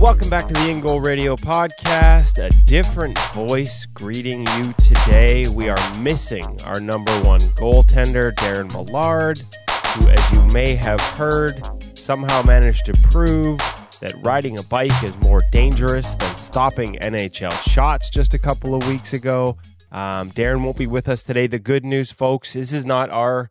Welcome back to the In Goal Radio podcast. A different voice greeting you today. We are missing our number one goaltender, Darren Millard, who, as you may have heard, somehow managed to prove that riding a bike is more dangerous than stopping NHL shots just a couple of weeks ago. Um, Darren won't be with us today. The good news, folks, this is not our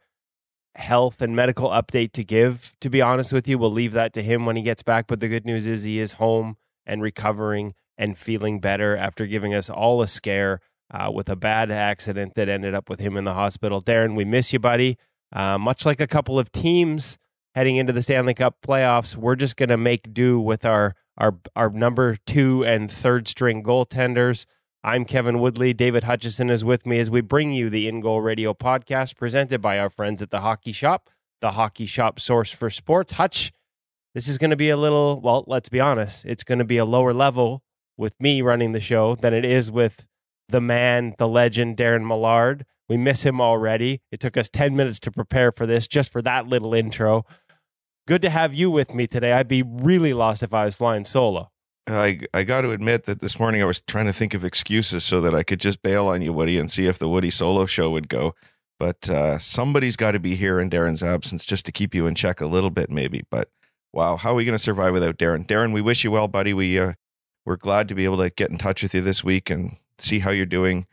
health and medical update to give. To be honest with you, we'll leave that to him when he gets back. But the good news is he is home and recovering and feeling better after giving us all a scare uh, with a bad accident that ended up with him in the hospital. Darren, we miss you, buddy. Uh, much like a couple of teams heading into the Stanley Cup playoffs, we're just going to make do with our our our number two and third string goaltenders. I'm Kevin Woodley. David Hutchison is with me as we bring you the In Goal Radio podcast presented by our friends at the Hockey Shop, the Hockey Shop source for sports. Hutch, this is going to be a little, well, let's be honest, it's going to be a lower level with me running the show than it is with the man, the legend, Darren Millard. We miss him already. It took us 10 minutes to prepare for this, just for that little intro. Good to have you with me today. I'd be really lost if I was flying solo. I I got to admit that this morning I was trying to think of excuses so that I could just bail on you, Woody, and see if the Woody solo show would go. But uh, somebody's got to be here in Darren's absence just to keep you in check a little bit, maybe. But wow, how are we going to survive without Darren? Darren, we wish you well, buddy. We uh, we're glad to be able to get in touch with you this week and see how you're doing.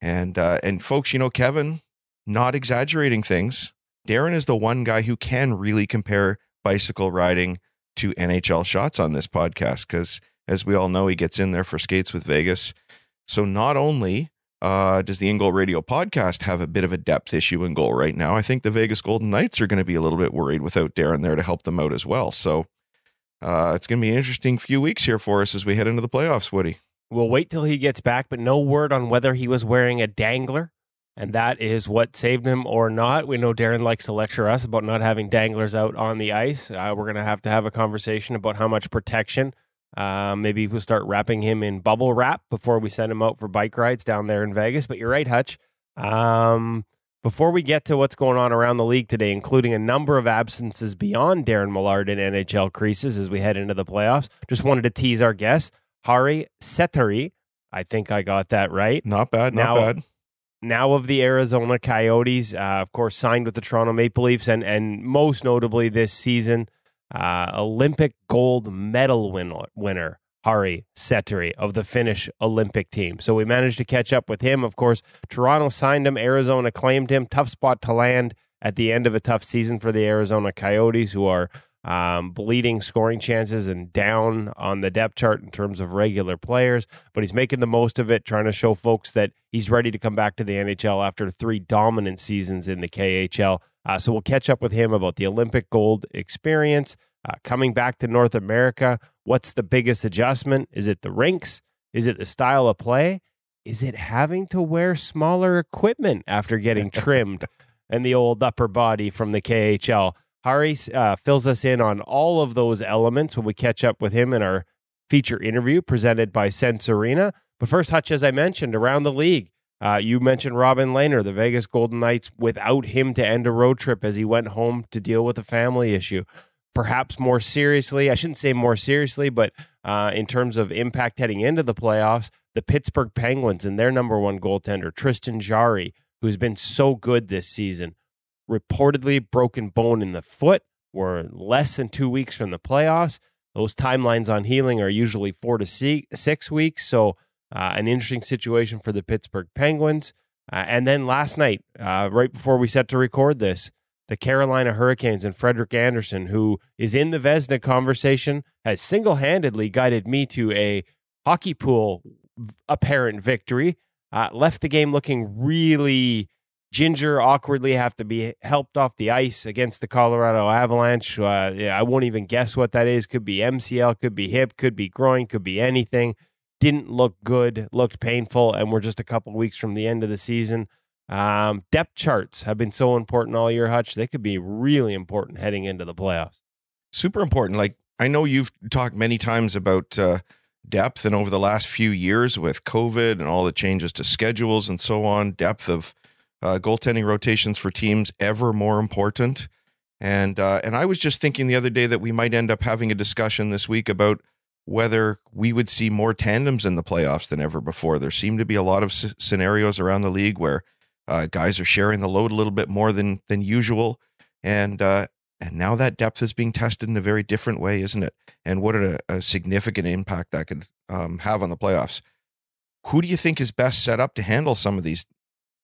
And uh, and folks, you know, Kevin, not exaggerating things. Darren is the one guy who can really compare bicycle riding to NHL shots on this podcast because, as we all know, he gets in there for skates with Vegas. So not only uh, does the In Goal Radio podcast have a bit of a depth issue in goal right now, I think the Vegas Golden Knights are going to be a little bit worried without Darren there to help them out as well. So uh, it's going to be an interesting few weeks here for us as we head into the playoffs, Woody. We'll wait till he gets back, but no word on whether he was wearing a dangler and that is what saved him or not. We know Darren likes to lecture us about not having danglers out on the ice. Uh, we're going to have to have a conversation about how much protection. Uh, maybe we'll start wrapping him in bubble wrap before we send him out for bike rides down there in Vegas. But you're right, Hutch. Um, before we get to what's going on around the league today, including a number of absences beyond Darren Millard in NHL creases as we head into the playoffs, just wanted to tease our guest, Harri Sateri. I think I got that right. Not bad, not now, bad now of the Arizona Coyotes, uh, of course, signed with the Toronto Maple Leafs, and and most notably this season, uh, Olympic gold medal win- winner Harri Sateri of the Finnish Olympic team. So we managed to catch up with him. Of course, Toronto signed him, Arizona claimed him. Tough spot to land at the end of a tough season for the Arizona Coyotes, who are um, bleeding scoring chances and down on the depth chart in terms of regular players. But he's making the most of it, trying to show folks that he's ready to come back to the NHL after three dominant seasons in the KHL. Uh, so we'll catch up with him about the Olympic gold experience, uh, coming back to North America. What's the biggest adjustment? Is it the rinks? Is it the style of play? Is it having to wear smaller equipment after getting trimmed and the old upper body from the KHL? Harri uh, fills us in on all of those elements when we catch up with him in our feature interview presented by Sense Arena. But first, Hutch, as I mentioned, around the league, uh, you mentioned Robin Lehner, the Vegas Golden Knights, without him to end a road trip as he went home to deal with a family issue. Perhaps more seriously, I shouldn't say more seriously, but uh, in terms of impact heading into the playoffs, the Pittsburgh Penguins and their number one goaltender, Tristan Jarry, who's been so good this season, reportedly broken bone in the foot. We're less than two weeks from the playoffs. Those timelines on healing are usually four to six weeks. So, uh, an interesting situation for the Pittsburgh Penguins. Uh, and then last night, uh, right before we set to record this, the Carolina Hurricanes and Frederik Andersen, who is in the Vezina conversation, has single handedly guided me to a hockey pool apparent victory. Uh, left the game looking really Ginger awkwardly have to be helped off the ice against the Colorado Avalanche. Uh, yeah, I won't even guess what that is. Could be MCL, could be hip, could be groin, could be anything. Didn't look good, looked painful, and we're just a couple weeks from the end of the season. Um, depth charts have been so important all year, Hutch. They could be really important heading into the playoffs. Super important. Like I know you've talked many times about uh, depth, and over the last few years with COVID and all the changes to schedules and so on, depth of uh, goaltending rotations for teams ever more important. And uh, and I was just thinking the other day that we might end up having a discussion this week about whether we would see more tandems in the playoffs than ever before. There seem to be a lot of scenarios around the league where uh, guys are sharing the load a little bit more than than usual, and uh, and now that depth is being tested in a very different way, isn't it? And what a, a significant impact that could um, have on the playoffs. Who do you think is best set up to handle some of these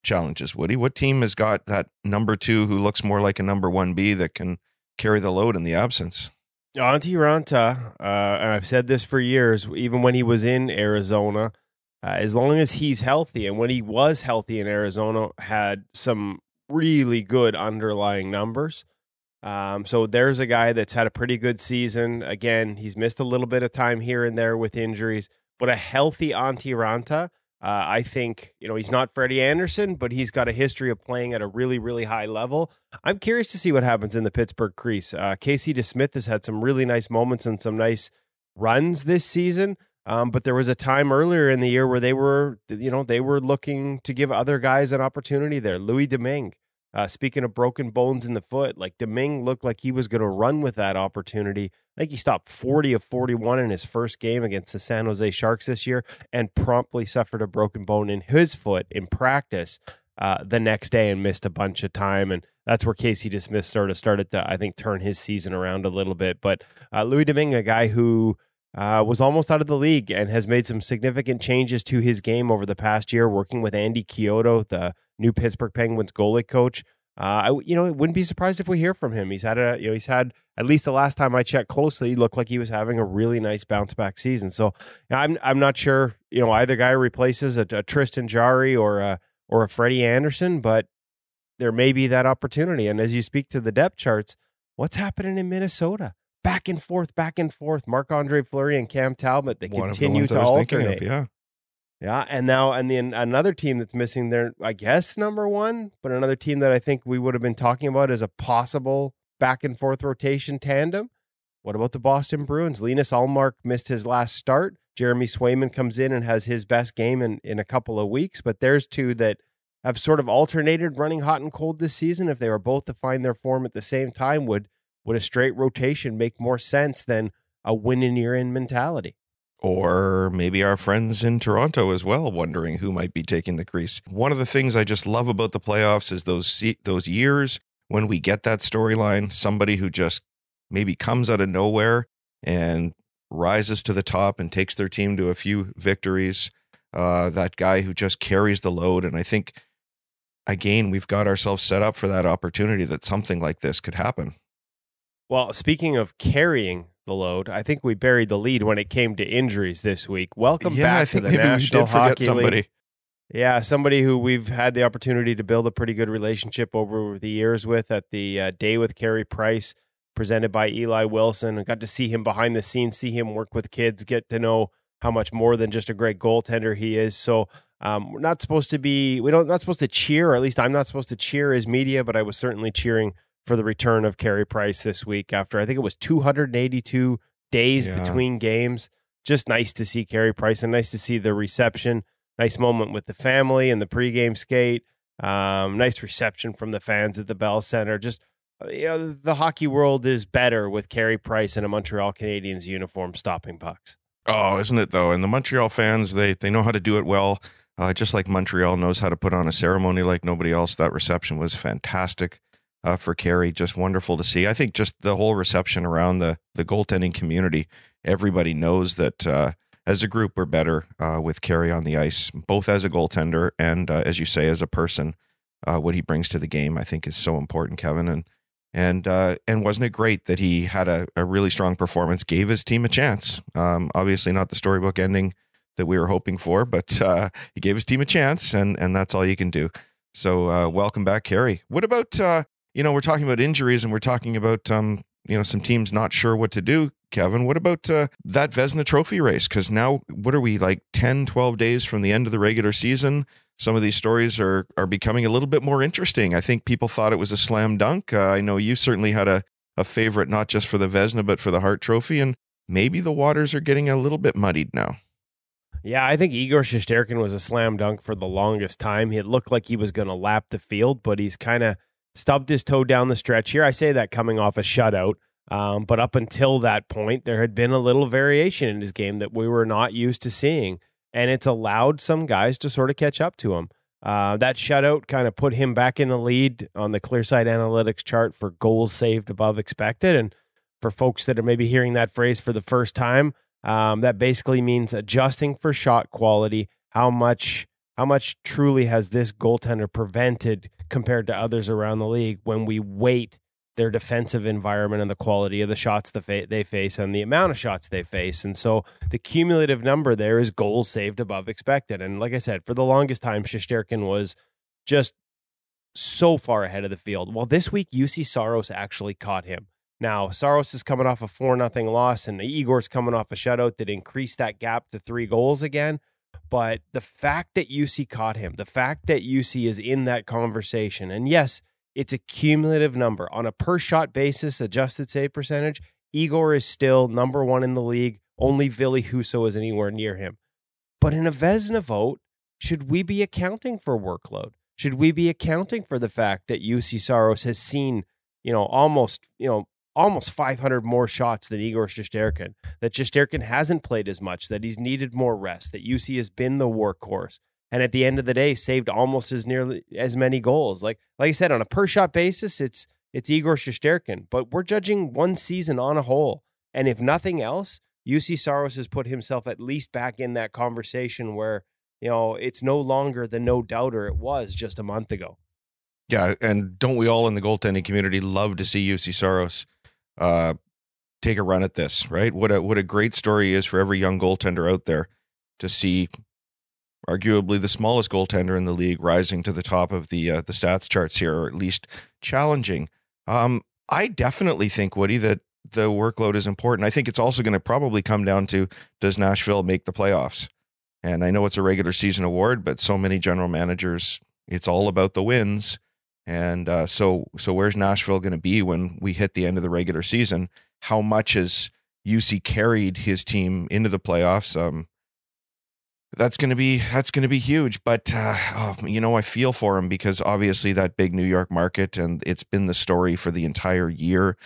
challenges, Woody? What team has got that number two who looks more like a number one B that can carry the load in the absence? Antti Raanta, uh, and I've said this for years, even when he was in Arizona, uh, as long as he's healthy, and when he was healthy in Arizona, had some really good underlying numbers. Um, so there's a guy that's had a pretty good season. Again, he's missed a little bit of time here and there with injuries, but a healthy Antti Raanta uh, I think, you know, he's not Freddie Andersen, but he's got a history of playing at a really, really high level. I'm curious to see what happens in the Pittsburgh crease. Uh, Casey DeSmith has had some really nice moments and some nice runs this season. Um, but there was a time earlier in the year where they were, you know, they were looking to give other guys an opportunity there. Louis Domingue, uh, speaking of broken bones in the foot, like Domingue looked like he was going to run with that opportunity. I think he stopped 40 of 41 in his first game against the San Jose Sharks this year and promptly suffered a broken bone in his foot in practice uh, the next day and missed a bunch of time. And that's where Casey DeSmith sort of started to, I think, turn his season around a little bit. But uh, Louis Domingue, a guy who uh, was almost out of the league and has made some significant changes to his game over the past year, working with Andy Chiodo, the new Pittsburgh Penguins goalie coach. Uh, I, you know, wouldn't be surprised if we hear from him. He's had a, you know, he's had at least the last time I checked closely, he looked like he was having a really nice bounce back season. So I'm, I'm not sure, you know, either guy replaces a, a Tristan Jarry or a, or a Freddie Andersen, but there may be that opportunity. And as you speak to the depth charts, what's happening in Minnesota? Back and forth, back and forth. Marc Andre Fleury and Cam Talbot, they One of the continue to I was thinking alternate. of, yeah. Yeah, and now and then another team that's missing their, I guess, number one, but another team that I think we would have been talking about as a possible back and forth rotation tandem. What about the Boston Bruins? Linus Ullmark missed his last start. Jeremy Swayman comes in and has his best game in, in a couple of weeks, but there's two that have sort of alternated running hot and cold this season. If they were both to find their form at the same time, would would a straight rotation make more sense than a win in year in mentality? Or maybe our friends in Toronto as well, wondering who might be taking the crease. One of the things I just love about the playoffs is those those years when we get that storyline, somebody who just maybe comes out of nowhere and rises to the top and takes their team to a few victories. Uh, that guy who just carries the load, and I think again we've got ourselves set up for that opportunity that something like this could happen. Well, speaking of carrying the load, I think we buried the lead when it came to injuries this week. Welcome yeah, back I think to the maybe National we did forget Hockey somebody. League. Yeah, somebody who we've had the opportunity to build a pretty good relationship over the years with at the uh, Day with Carey Price, presented by Eli Wilson. I got to see him behind the scenes, see him work with kids, get to know how much more than just a great goaltender he is. So um, we're not supposed to be, we don't, not supposed to cheer, or at least I'm not supposed to cheer as media, but I was certainly cheering for the return of Carey Price this week after I think it was 282 days Yeah. between games. Just nice to see Carey Price and nice to see the reception. Nice moment with the family and the pregame skate. Um, nice reception from the fans at the Bell Center. Just uh, you know, the hockey world is better with Carey Price in a Montreal Canadiens uniform stopping pucks. Oh, isn't it though? And the Montreal fans, they they know how to do it well. Uh, just like Montreal knows how to put on a ceremony like nobody else. That reception was fantastic uh, for Carey. Just wonderful to see. I think just the whole reception around the the goaltending community. Everybody knows that uh, as a group we're better uh, with Carey on the ice, both as a goaltender and uh, as you say as a person. Uh, what he brings to the game, I think, is so important, Kevin. And and uh, and wasn't it great that he had a, a really strong performance, gave his team a chance. Um, obviously, not the storybook ending that we were hoping for, but he gave his team a chance, and and that's all you can do. So uh, welcome back, Carey. What about uh, you know we're talking about injuries and we're talking about um, you know some teams not sure what to do. Kevin, what about uh, that Vezina Trophy race? Because now, what are we like 10, 12 days from the end of the regular season? Some of these stories are are becoming a little bit more interesting. I think people thought it was a slam dunk. Uh, I know you certainly had a, a favorite, not just for the Vezina, but for the Hart Trophy. And maybe the waters are getting a little bit muddied now. Yeah, I think Igor Shesterkin was a slam dunk for the longest time. He looked like he was going to lap the field, but he's kind of stubbed his toe down the stretch here. I say that coming off a shutout Um, but up until that point, there had been a little variation in his game that we were not used to seeing. And it's allowed some guys to sort of catch up to him. Uh, that shutout kind of put him back in the lead on the Clearsight Analytics chart for goals saved above expected. And for folks that are maybe hearing that phrase for the first time, um, that basically means adjusting for shot quality. How much, how much truly has this goaltender prevented compared to others around the league when we weight their defensive environment and the quality of the shots they face and the amount of shots they face. And so the cumulative number there is goals saved above expected. And like I said, for the longest time, Shesterkin was just so far ahead of the field. Well, this week, Juuse Saros actually caught him. Now, Saros is coming off a 4 nothing loss, and Igor's coming off a shutout that increased that gap to three goals again. But the fact that Juuse caught him, the fact that Juuse is in that conversation, and yes, it's a cumulative number. On a per shot basis, adjusted save percentage, Igor is still number one in the league. Only Ville Husso is anywhere near him. But in a Vezina vote, should we be accounting for workload? Should we be accounting for the fact that Juuse Saros has seen, you know, almost, you know, almost 500 more shots than Igor Shesterkin, that Shesterkin hasn't played as much, that he's needed more rest, that Juuse has been the workhorse, and at the end of the day saved almost as nearly as many goals. Like like I said, on a per shot basis, it's it's Igor Shesterkin, but we're judging one season on a whole. And if nothing else, Juuse Saros has put himself at least back in that conversation where, you know, it's no longer the no doubter it was just a month ago. Yeah, and don't we all in the goaltending community love to see Juuse Saros uh, take a run at this, right? What a what a great story is for every young goaltender out there to see arguably the smallest goaltender in the league, rising to the top of the uh, the stats charts here, or at least challenging. Um, I definitely think Woody that the workload is important. I think it's also going to probably come down to does Nashville make the playoffs? And I know it's a regular season award, but so many general managers, it's all about the wins. And uh, so, so where's Nashville going to be when we hit the end of the regular season? How much has Juuse carried his team into the playoffs? Um, that's going to be that's going to be huge but uh, oh, you know i feel for him because obviously that big new york market and it's been the story for the entire year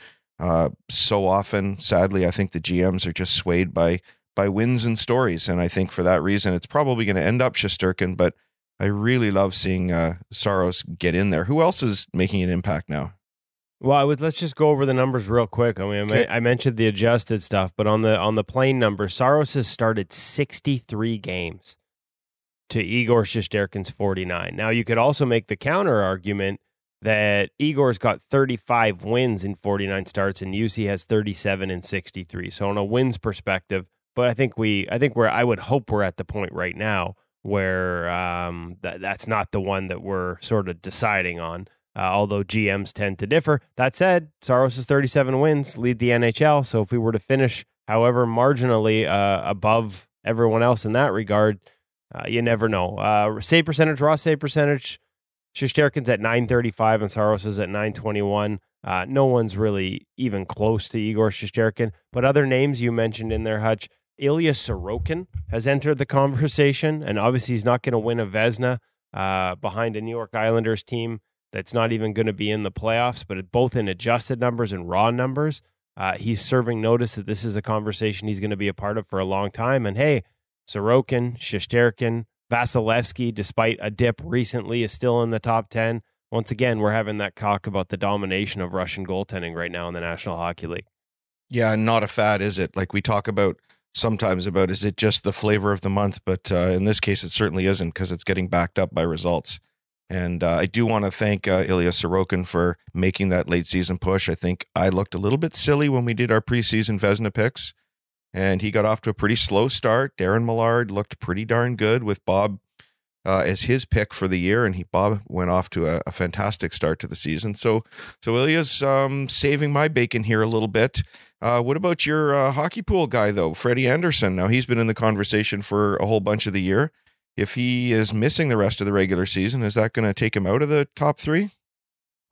uh, so often sadly i think the gms are just swayed by by wins and stories and i think for that reason it's probably going to end up Shesterkin, but i really love seeing uh, saros get in there who else is making an impact now well, I would let's just go over the numbers real quick. I mean, okay. I mentioned the adjusted stuff, but on the on the plain numbers, Saros has started 63 games to Igor Shesterkin's 49. Now, you could also make the counter argument that Igor's got 35 wins in 49 starts and Juuse has 37 and 63. So on a wins perspective, but I think we I think we're I would hope we're at the point right now where um, that that's not the one that we're sort of deciding on uh, although GMs tend to differ. That said, Saros' 37 wins lead the NHL. So if we were to finish, however, marginally uh, above everyone else in that regard, uh, you never know. Uh, save percentage, raw save percentage, Shesterkin's at 935 and Saros is at 921. Uh, no one's really even close to Igor Shesterkin. But other names you mentioned in there, Hutch, Ilya Sorokin has entered the conversation, and obviously he's not going to win a Vezina uh, behind a New York Islanders team that's not even going to be in the playoffs, but both in adjusted numbers and raw numbers, uh, he's serving notice that this is a conversation he's going to be a part of for a long time. And hey, Sorokin, Shesterkin, Vasilevskiy, despite a dip recently, is still in the top 10. Once again, we're having that talk about the domination of Russian goaltending right now in the National Hockey League. Yeah, not a fad, is it? Like we talk about sometimes about is it just the flavor of the month? But uh, in this case, it certainly isn't because it's getting backed up by results. And uh, I do want to thank uh, Ilya Sorokin for making that late season push. I think I looked a little bit silly when we did our preseason Vezina picks, and he got off to a pretty slow start. Darren Millard looked pretty darn good with Bob uh, as his pick for the year, and he Bob went off to a, a fantastic start to the season. So, so Ilya's um, saving my bacon here a little bit. Uh, what about your uh, hockey pool guy though, Freddie Andersen? Now he's been in the conversation for a whole bunch of the year if he is missing the rest of the regular season, is that going to take him out of the top three?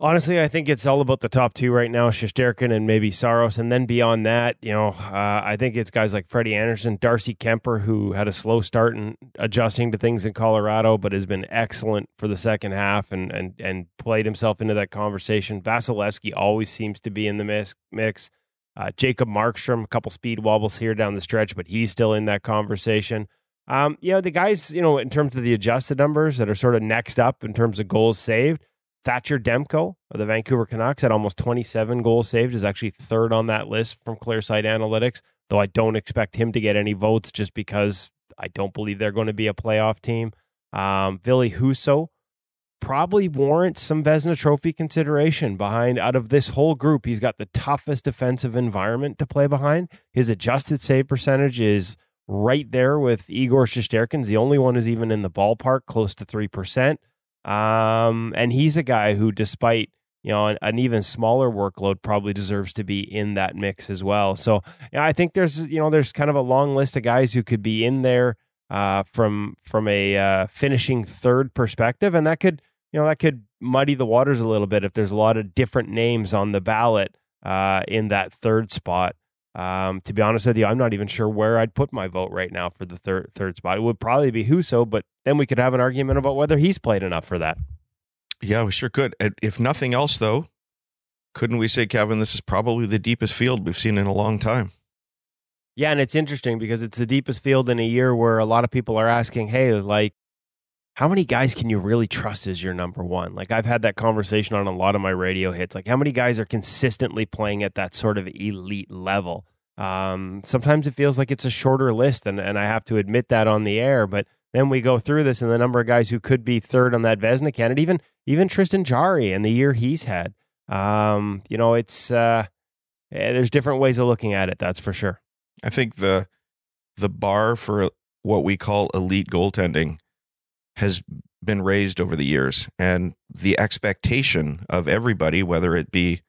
Honestly, I think it's all about the top two right now, Shesterkin and maybe Saros. And then beyond that, you know, uh, I think it's guys like Freddie Andersen, Darcy Kuemper, who had a slow start and adjusting to things in Colorado, but has been excellent for the second half and and and played himself into that conversation. Vasilevskiy always seems to be in the mix. Uh, Jacob Markstrom, a couple speed wobbles here down the stretch, but he's still in that conversation. Um, you know, the guys, you know, in terms of the adjusted numbers that are sort of next up in terms of goals saved, Thatcher Demko of the Vancouver Canucks at almost 27 goals saved is actually third on that list from Clearsight Analytics, though I don't expect him to get any votes just because I don't believe they're going to be a playoff team. Um, Ville Husso probably warrants some Vezina Trophy consideration behind out of this whole group. He's got the toughest defensive environment to play behind. His adjusted save percentage is right there with Igor Shesterkin's, the only one who's even in the ballpark, close to 3%. Um, and he's a guy who, despite you know an, an, even smaller workload, probably deserves to be in that mix as well. So yeah, I think there's you know there's kind of a long list of guys who could be in there uh, from from a uh, finishing third perspective, and that could you know that could muddy the waters a little bit if there's a lot of different names on the ballot uh, in that third spot. Um, to be honest with you, I'm not even sure where I'd put my vote right now for the third third spot. It would probably be Husso, but then we could have an argument about whether he's played enough for that. Yeah, we sure could. If nothing else, though, couldn't we say, Kevin, this is probably the deepest field we've seen in a long time? Yeah, and it's interesting because it's the deepest field in a year where a lot of people are asking, hey, like, how many guys can you really trust as your number one? Like, I've had that conversation on a lot of my radio hits. Like, how many guys are consistently playing at that sort of elite level? Um, sometimes it feels like it's a shorter list, and, and I have to admit that on the air. But then we go through this, and the number of guys who could be third on that Vezina candidate, even even Tristan Jarry, and the year he's had. Um, you know, it's uh, eh, there's different ways of looking at it. That's for sure. I think the the bar for what we call elite goaltending has been raised over the years, and the expectation of everybody, whether it be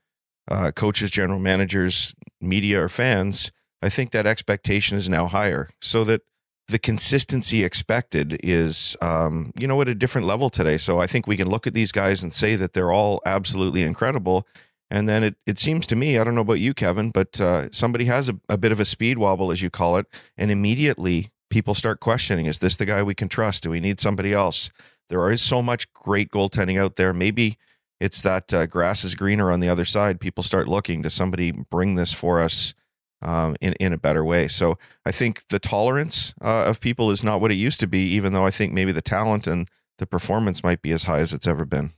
uh, coaches, general managers, media, or fans, I think that expectation is now higher, so that the consistency expected is, um, you know, at a different level today. So I think we can look at these guys and say that they're all absolutely incredible. And then it, it seems to me, I don't know about you, Kevin, but uh, somebody has a, a bit of a speed wobble, as you call it, and immediately people start questioning is this the guy we can trust? Do we need somebody else? There is so much great goaltending out there. Maybe it's that uh, grass is greener on the other side. People start looking to somebody bring this for us um, in in a better way. So I think the tolerance uh, of people is not what it used to be. Even though I think maybe the talent and the performance might be as high as it's ever been.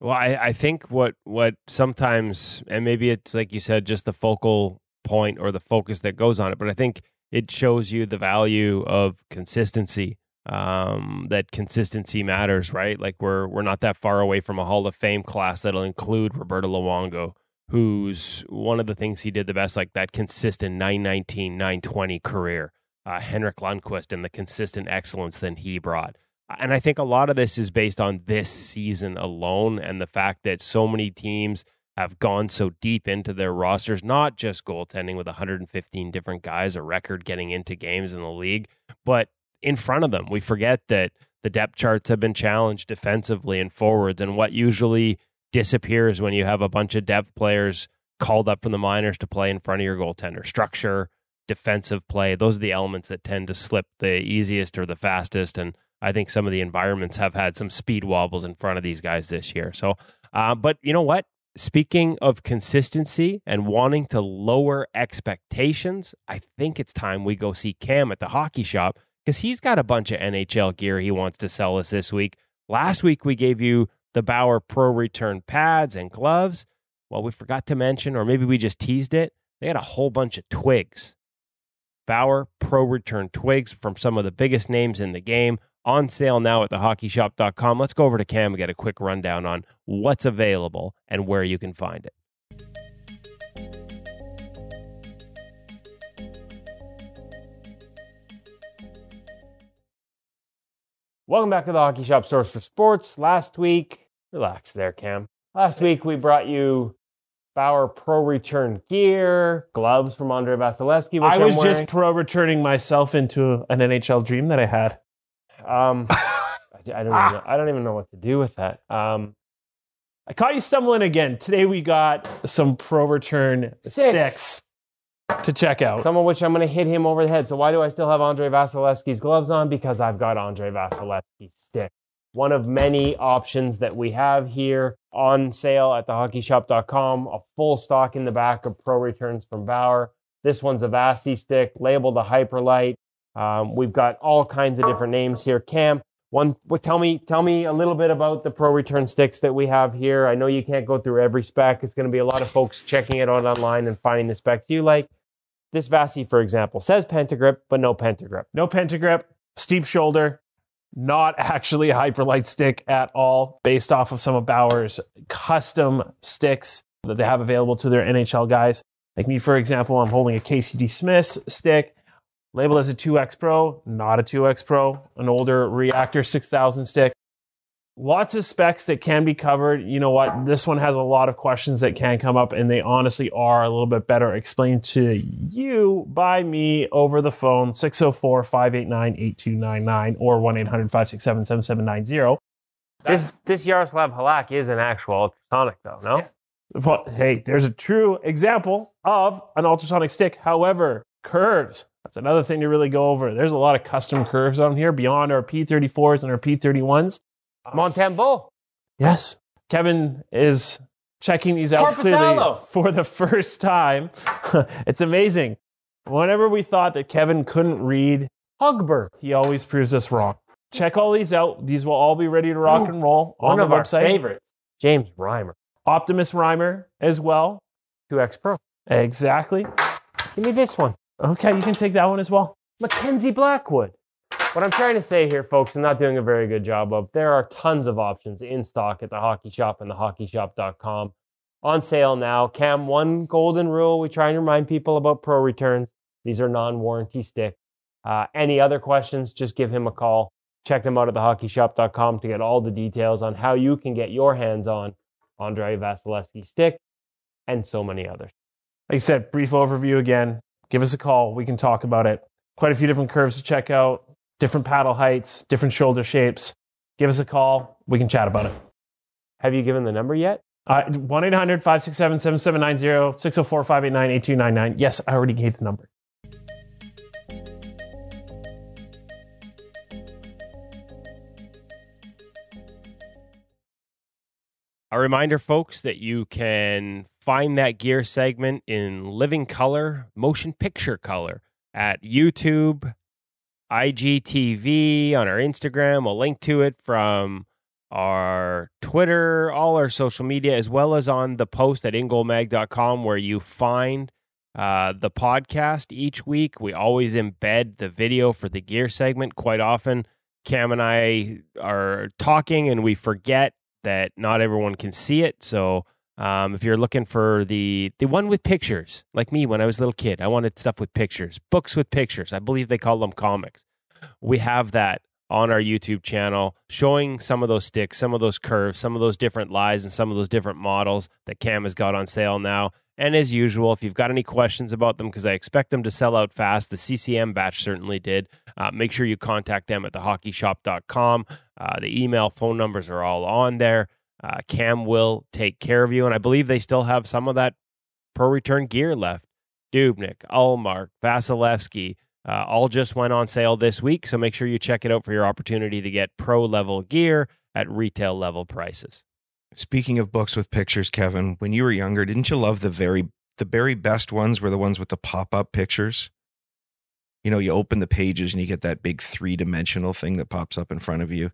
Well, I, I think what what sometimes and maybe it's like you said, just the focal point or the focus that goes on it, but I think it shows you the value of consistency um, that consistency matters, right? Like we're we're not that far away from a Hall of Fame class that'll include Roberto Luongo, who's one of the things he did the best, like that consistent 919, 920 career. Uh, Henrik Lundqvist and the consistent excellence that he brought. And I think a lot of this is based on this season alone and the fact that so many teams have gone so deep into their rosters, not just goaltending with 115 different guys, a record getting into games in the league, but in front of them. We forget that the depth charts have been challenged defensively and forwards, and what usually disappears when you have a bunch of depth players called up from the minors to play in front of your goaltender. Structure, defensive play, those are the elements that tend to slip the easiest or the fastest. And I think some of the environments have had some speed wobbles in front of these guys this year. So, uh, but you know what? Speaking of consistency and wanting to lower expectations, I think it's time we go see Cam at the hockey shop because he's got a bunch of NHL gear he wants to sell us this week. Last week, we gave you the Bauer Pro Return pads and gloves. Well, we forgot to mention, or maybe we just teased it, they had a whole bunch of twigs. Bauer Pro Return twigs from some of the biggest names in the game on sale now at thehockeyshop.com. Let's go over to Cam and get a quick rundown on what's available and where you can find it. Welcome back to the Hockey Shop Source for Sports. Last week, relax there, Cam. Last week we brought you Bauer Pro Return gear, gloves from Andrei Vasilevskiy. I was just pro returning myself into an NHL dream that I had. Um, I, I, don't even know, I don't even know what to do with that. Um, I caught you stumbling again. Today we got some Pro Return six. six to check out. Some of which I'm going to hit him over the head. So why do I still have Andrei Vasilevskiy's gloves on? Because I've got Andrei Vasilevskiy's stick. one of many options that we have here on sale at thehockeyshop.com. A full stock in the back of Pro Returns from Bauer. This one's a Vasti stick, labeled a Hyperlite. Um, we've got all kinds of different names here. Cam, one, tell me, tell me a little bit about the Pro Return sticks that we have here. I know you can't go through every spec. It's going to be a lot of folks checking it out online and finding the specs you like. This Vasti, for example, says Pentagrip, but no Pentagrip. No Pentagrip, steep shoulder, not actually a Hyperlite stick at all, based off of some of Bauer's custom sticks that they have available to their NHL guys. Like me, for example, I'm holding a Casey DeSmith stick, labeled as a 2X Pro, not a 2X Pro, an older Reactor 6000 stick. Lots of specs that can be covered. You know what? This one has a lot of questions that can come up, and they honestly are a little bit better explained to you by me over the phone 604 589 8299 or 1 800 567 7790. This this Yaroslav Halak is an actual ultrasonic, though. No, Yeah. Well, hey, there's a true example of an ultrasonic stick. However, curves. That's another thing to really go over. There's a lot of custom curves on here beyond our P34s and our P31s. Montembeault. Yes. Kevin is checking these out clearly for the first time. it's amazing. Whenever we thought that Kevin couldn't read, Hogberg. he always proves us wrong. Check all these out. These will all be ready to rock and roll on One the of our website. favorites. James Reimer. Optimus Rhymer as well. 2X Pro. Exactly. Give me this one. Okay, you can take that one as well. Mackenzie Blackwood. What I'm trying to say here, folks, I'm not doing a very good job of, there are tons of options in stock at the hockey shop and thehockeyshop.com. On sale now. Cam, one golden rule we try and remind people about pro returns. These are non warranty sticks. Uh, any other questions, just give him a call. Check them out at thehockeyshop.com to get all the details on how you can get your hands on Andrei Vasilevsky stick and so many others. Like I said, brief overview again. Give us a call. We can talk about it. Quite a few different curves to check out, different paddle heights, different shoulder shapes. Give us a call. We can chat about it. Have you given the number yet? Uh, 1 800 567 7790 604 589 8299. Yes, I already gave the number. A reminder, folks, that you can find that gear segment in living color, motion picture color at YouTube, IGTV, on our Instagram. We'll link to it from our Twitter, all our social media, as well as on the post at ingoalmag.com where you find uh, the podcast each week. We always embed the video for the gear segment. Quite often, Cam and I are talking and we forget that not everyone can see it. So um, if you're looking for the the one with pictures, like me when I was a little kid, I wanted stuff with pictures, books with pictures. I believe they call them comics. We have that on our YouTube channel, showing some of those sticks, some of those curves, some of those different lies, and some of those different models that Cam has got on sale now. And as usual, if you've got any questions about them, because I expect them to sell out fast, the CCM batch certainly did. Uh, make sure you contact them at thehockeyshop.com. Uh, the email, phone numbers are all on there. Uh, Cam will take care of you. And I believe they still have some of that pro return gear left. Dubnyk, Ullmark, Vasilevsky, uh, all just went on sale this week. So make sure you check it out for your opportunity to get pro level gear at retail level prices. Speaking of books with pictures, Kevin, when you were younger, didn't you love the very the very best ones were the ones with the pop-up pictures? You know, you open the pages and you get that big three-dimensional thing that pops up in front of you.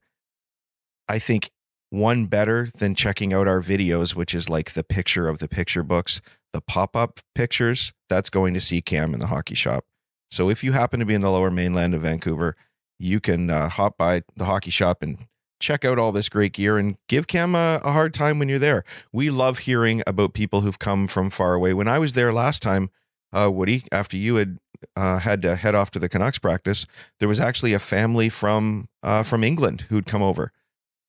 I think one better than checking out our videos, which is like the picture of the picture books, the pop-up pictures, that's going to see Cam in the hockey shop. So if you happen to be in the lower mainland of Vancouver, you can uh, hop by the hockey shop and check out all this great gear and give Cam a, a hard time when you're there. We love hearing about people who've come from far away. When I was there last time, uh, Woody, after you had uh, had to head off to the Canucks practice, there was actually a family from uh, from England who'd come over,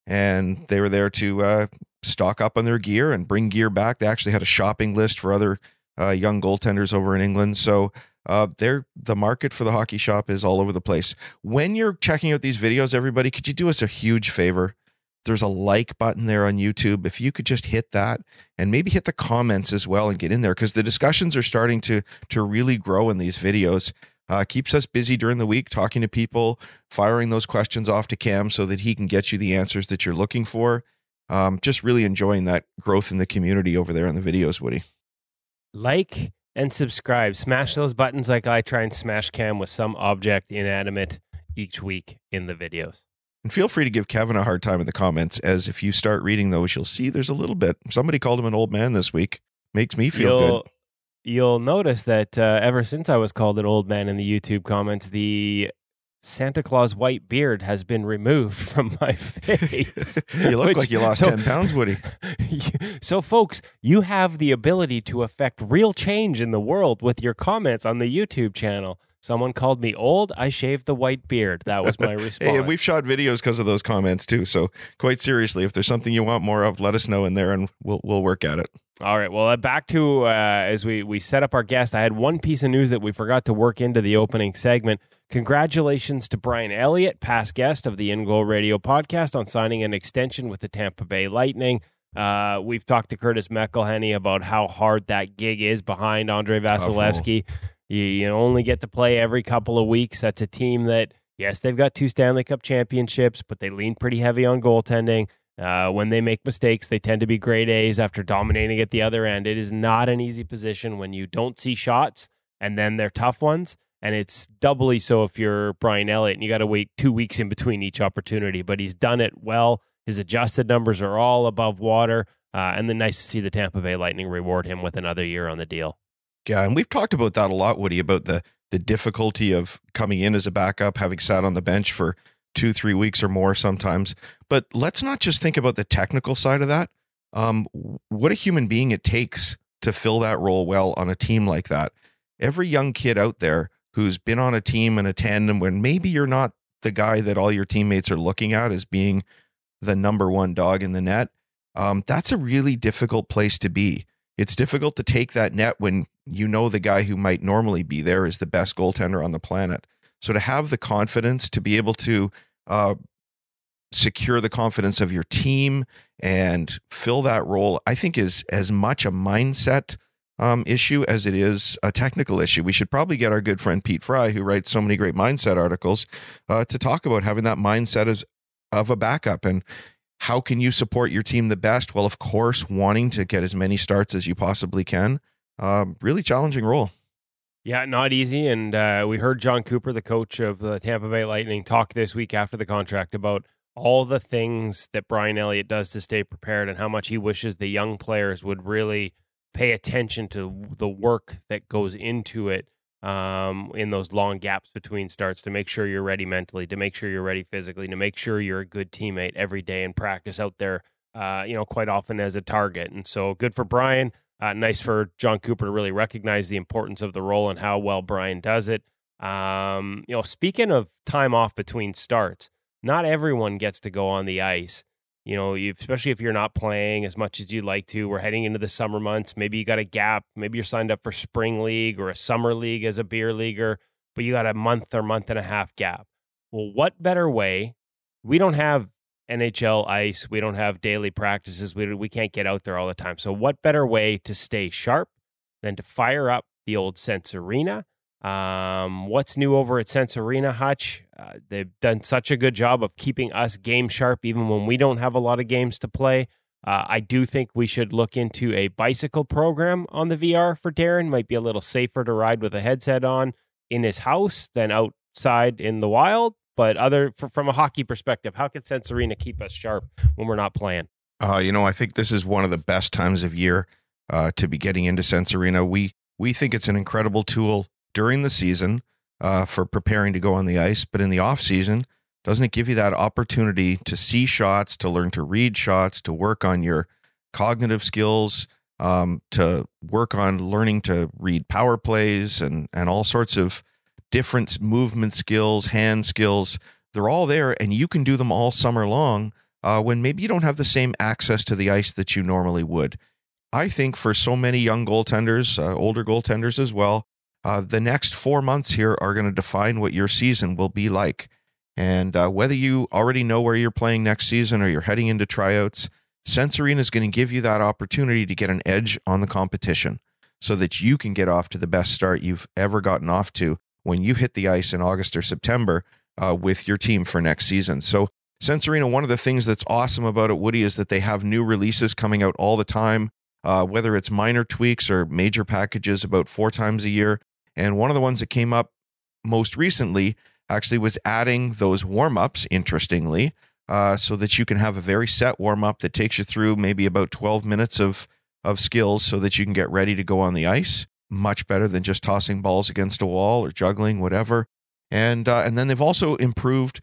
and they were there to uh, stock up on their gear and bring gear back. They actually had a shopping list for other uh, young goaltenders over in England. So uh, the market for the hockey shop is all over the place. When you're checking out these videos, everybody, could you do us a huge favor? There's a like button there on YouTube. If you could just hit that and maybe hit the comments as well and get in there because the discussions are starting to to really grow in these videos. Uh, keeps us busy during the week, talking to people, firing those questions off to Cam so that he can get you the answers that you're looking for. Um, just really enjoying that growth in the community over there in the videos, Woody. Like and subscribe. Smash those buttons like I try and smash Cam with some object inanimate each week in the videos. And feel free to give Kevin a hard time in the comments, as if you start reading those, you'll see there's a little bit. Somebody called him an old man this week. Makes me feel you'll, good. You'll notice that uh, ever since I was called an old man in the YouTube comments, the Santa Claus white beard has been removed from my face. you look Which- like you lost so- 10 pounds, Woody. so, folks, you have the ability to affect real change in the world with your comments on the YouTube channel. Someone called me old. I shaved the white beard. That was my response. Hey, and we've shot videos because of those comments too. So, quite seriously, if there's something you want more of, let us know in there and we'll, we'll work at it. All right. Well, uh, back to uh, as we we set up our guest. I had one piece of news that we forgot to work into the opening segment. Congratulations to Brian Elliott, past guest of the In Goal Radio podcast, on signing an extension with the Tampa Bay Lightning. Uh, we've talked to Curtis McElhinney about how hard that gig is behind Andre Vasilevsky. You, you only get to play every couple of weeks. That's a team that, yes, they've got two Stanley Cup championships, but they lean pretty heavy on goaltending. Uh, when they make mistakes, they tend to be grade A's after dominating at the other end. It is not an easy position when you don't see shots and then they're tough ones. And it's doubly so if you're Brian Elliott and you got to wait two weeks in between each opportunity. But he's done it well. His adjusted numbers are all above water. Uh, and then nice to see the Tampa Bay Lightning reward him with another year on the deal. Yeah, and we've talked about that a lot, Woody, about the the difficulty of coming in as a backup, having sat on the bench for two, three weeks or more sometimes. But let's not just think about the technical side of that. Um, what a human being it takes to fill that role well on a team like that. Every young kid out there who's been on a team and a tandem when maybe you're not the guy that all your teammates are looking at as being the number one dog in the net, um, that's a really difficult place to be. It's difficult to take that net when you know the guy who might normally be there is the best goaltender on the planet. So to have the confidence to be able to uh, secure the confidence of your team and fill that role, I think is as much a mindset um, issue as it is a technical issue. We should probably get our good friend Pete Fry, who writes so many great mindset articles, uh, to talk about having that mindset as of a backup and how can you support your team the best? Well, of course, wanting to get as many starts as you possibly can. Um, really challenging role. Yeah, not easy. And uh, we heard Jon Cooper, the coach of the Tampa Bay Lightning, talk this week after the contract about all the things that Brian Elliott does to stay prepared and how much he wishes the young players would really pay attention to the work that goes into it um, in those long gaps between starts to make sure you're ready mentally, to make sure you're ready physically, to make sure you're a good teammate every day in practice out there, uh, you know, quite often as a target. And so good for Brian. Uh, nice for Jon Cooper to really recognize the importance of the role and how well Brian does it. Um, you know, speaking of time off between starts, not everyone gets to go on the ice. You know, especially if you're not playing as much as you'd like to. We're heading into the summer months. Maybe you got a gap. Maybe you're signed up for spring league or a summer league as a beer leaguer, but you got a month or month and a half gap. Well, what better way? We don't have NHL ice. We don't have daily practices. We, we can't get out there all the time. So, what better way to stay sharp than to fire up the old Sense Arena? Um, what's new over at Sense Arena, Hutch? Uh, they've done such a good job of keeping us game sharp, even when we don't have a lot of games to play. Uh, I do think we should look into a bicycle program on the VR for Darren. Might be a little safer to ride with a headset on in his house than outside in the wild. But other f- from a hockey perspective, how can Sense Arena keep us sharp when we're not playing? Uh, you know, I think this is one of the best times of year uh, to be getting into Sense Arena. We we think it's an incredible tool during the season uh, for preparing to go on the ice, but in the off season, doesn't it give you that opportunity to see shots, to learn to read shots, to work on your cognitive skills, um, to work on learning to read power plays and and all sorts of different movement skills, hand skills. They're all there, and you can do them all summer long uh, when maybe you don't have the same access to the ice that you normally would. I think for so many young goaltenders, uh, older goaltenders as well, uh, the next four months here are going to define what your season will be like. And uh, whether you already know where you're playing next season or you're heading into tryouts, Sense Arena is going to give you that opportunity to get an edge on the competition so that you can get off to the best start you've ever gotten off to when you hit the ice in August or September uh, with your team for next season. So, Sense Arena, one of the things that's awesome about it, Woody, is that they have new releases coming out all the time, uh, whether it's minor tweaks or major packages about four times a year. And one of the ones that came up most recently actually was adding those warm ups, interestingly, uh, so that you can have a very set warm up that takes you through maybe about 12 minutes of, of skills so that you can get ready to go on the ice. Much better than just tossing balls against a wall or juggling, whatever. And, uh, and then they've also improved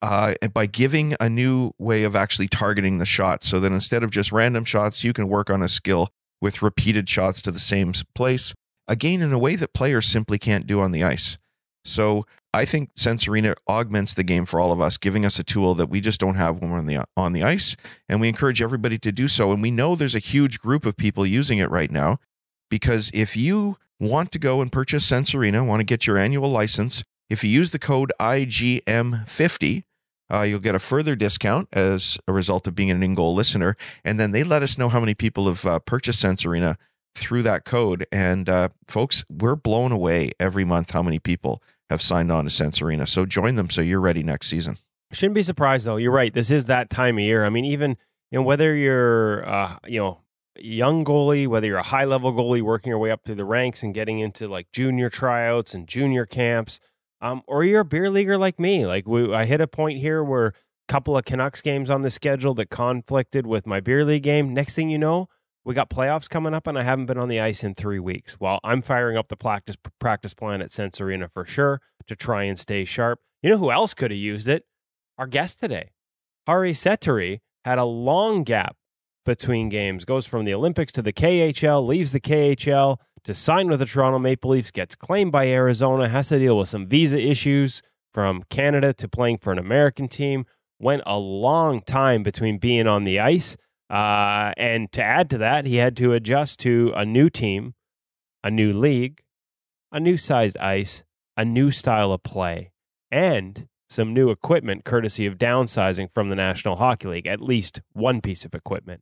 uh, by giving a new way of actually targeting the shot so that instead of just random shots, you can work on a skill with repeated shots to the same place, again, in a way that players simply can't do on the ice. So I think Sense Arena augments the game for all of us, giving us a tool that we just don't have when we're on the on the ice, and we encourage everybody to do so. And we know there's a huge group of people using it right now, because if you want to go and purchase Sense Arena, want to get your annual license, if you use the code IGM50, uh, you'll get a further discount as a result of being an in goal listener. And then they let us know how many people have uh, purchased Sense Arena through that code. And uh, folks, we're blown away every month how many people have signed on to Sense Arena. So join them so you're ready next season. Shouldn't be surprised though. You're right. This is that time of year. I mean, even you know whether you're uh, you know young goalie, whether you're a high level goalie working your way up through the ranks and getting into like junior tryouts and junior camps, um, or you're a beer leaguer like me. Like we, I hit a point here where a couple of Canucks games on the schedule that conflicted with my beer league game. Next thing you know, we got playoffs coming up, and I haven't been on the ice in three weeks. Well, I'm firing up the practice practice plan at Sense Arena for sure to try and stay sharp. You know who else could have used it? Our guest today, Harri Sateri, had a long gap between games. Goes from the Olympics to the KHL, leaves the KHL to sign with the Toronto Maple Leafs, gets claimed by Arizona, has to deal with some visa issues from Canada to playing for an American team. Went a long time between being on the ice uh, and to add to that, he had to adjust to a new team, a new league, a new sized ice, a new style of play, and some new equipment courtesy of downsizing from the National Hockey League, at least one piece of equipment.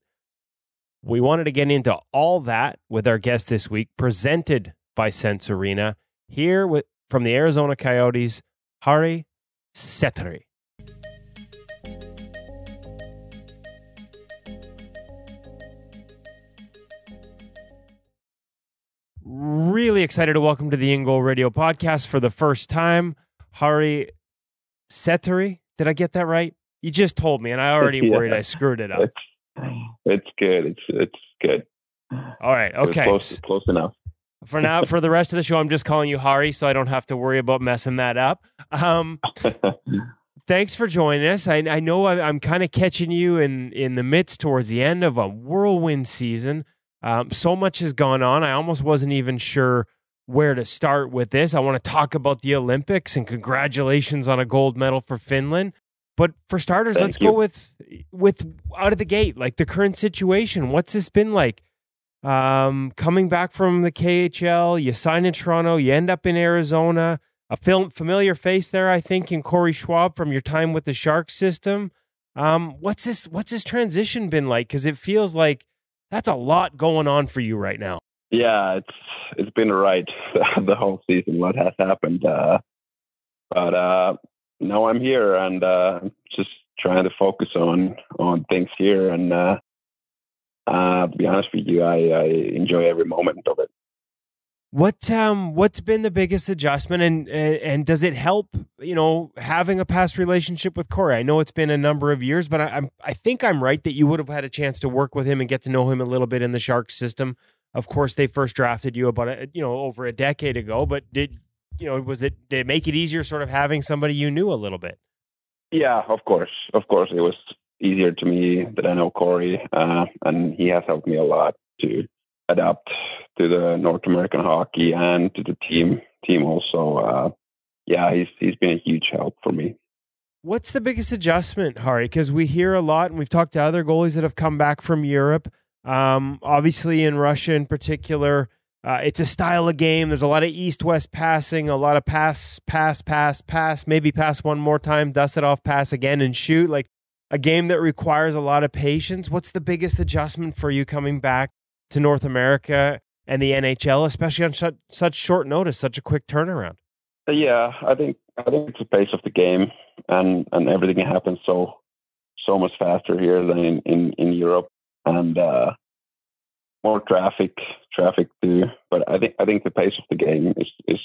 We wanted to get into all that with our guest this week, presented by Sense Arena, here with, from the Arizona Coyotes, Harri Sateri. Really excited to welcome to the In Goal Radio podcast for the first time, Harri Sateri. Did I get that right? You just told me, and I already yeah. worried I screwed it up. It's, it's good. It's it's good. All right. Okay. Close, close enough. For now, for the rest of the show, I'm just calling you Harri, so I don't have to worry about messing that up. Um, thanks for joining us. I, I know I, I'm kind of catching you in in the midst towards the end of a whirlwind season. Um, so much has gone on. I almost wasn't even sure where to start with this. I want to talk about the Olympics and congratulations on a gold medal for Finland. But for starters, Thank let's you. go with with out of the gate, like the current situation. What's this been like? Um, coming back from the KHL, you sign in Toronto, you end up in Arizona. A film, familiar face there, I think, in Corey Schwab from your time with the Shark system. Um, what's this? What's this transition been like? Because it feels like that's a lot going on for you right now. Yeah, it's it's been right the whole season. What has happened, uh, but uh, now I'm here and uh, just trying to focus on on things here. And uh, uh, to be honest with you, I, I enjoy every moment of it. What um what's been the biggest adjustment and, and, and does it help you know having a past relationship with Corey? I know it's been a number of years, but I, I'm I think I'm right that you would have had a chance to work with him and get to know him a little bit in the Sharks system. Of course, they first drafted you about a, you know over a decade ago, but did you know was it did it make it easier sort of having somebody you knew a little bit? Yeah, of course, of course, it was easier to me that I know Corey, uh, and he has helped me a lot to adapt to the North American hockey and to the team team also. Uh, yeah, he's he's been a huge help for me. What's the biggest adjustment, Harri? Because we hear a lot, and we've talked to other goalies that have come back from Europe. Um, obviously, in Russia in particular, uh, it's a style of game. There's a lot of east-west passing, a lot of pass, pass, pass, pass. Maybe pass one more time, dust it off, pass again, and shoot. Like a game that requires a lot of patience. What's the biggest adjustment for you coming back to North America and the NHL, especially on such, such short notice, such a quick turnaround? Yeah, I think I think it's the pace of the game, and and everything happens so so much faster here than in in, in Europe, and uh, more traffic traffic too. But I think I think the pace of the game is is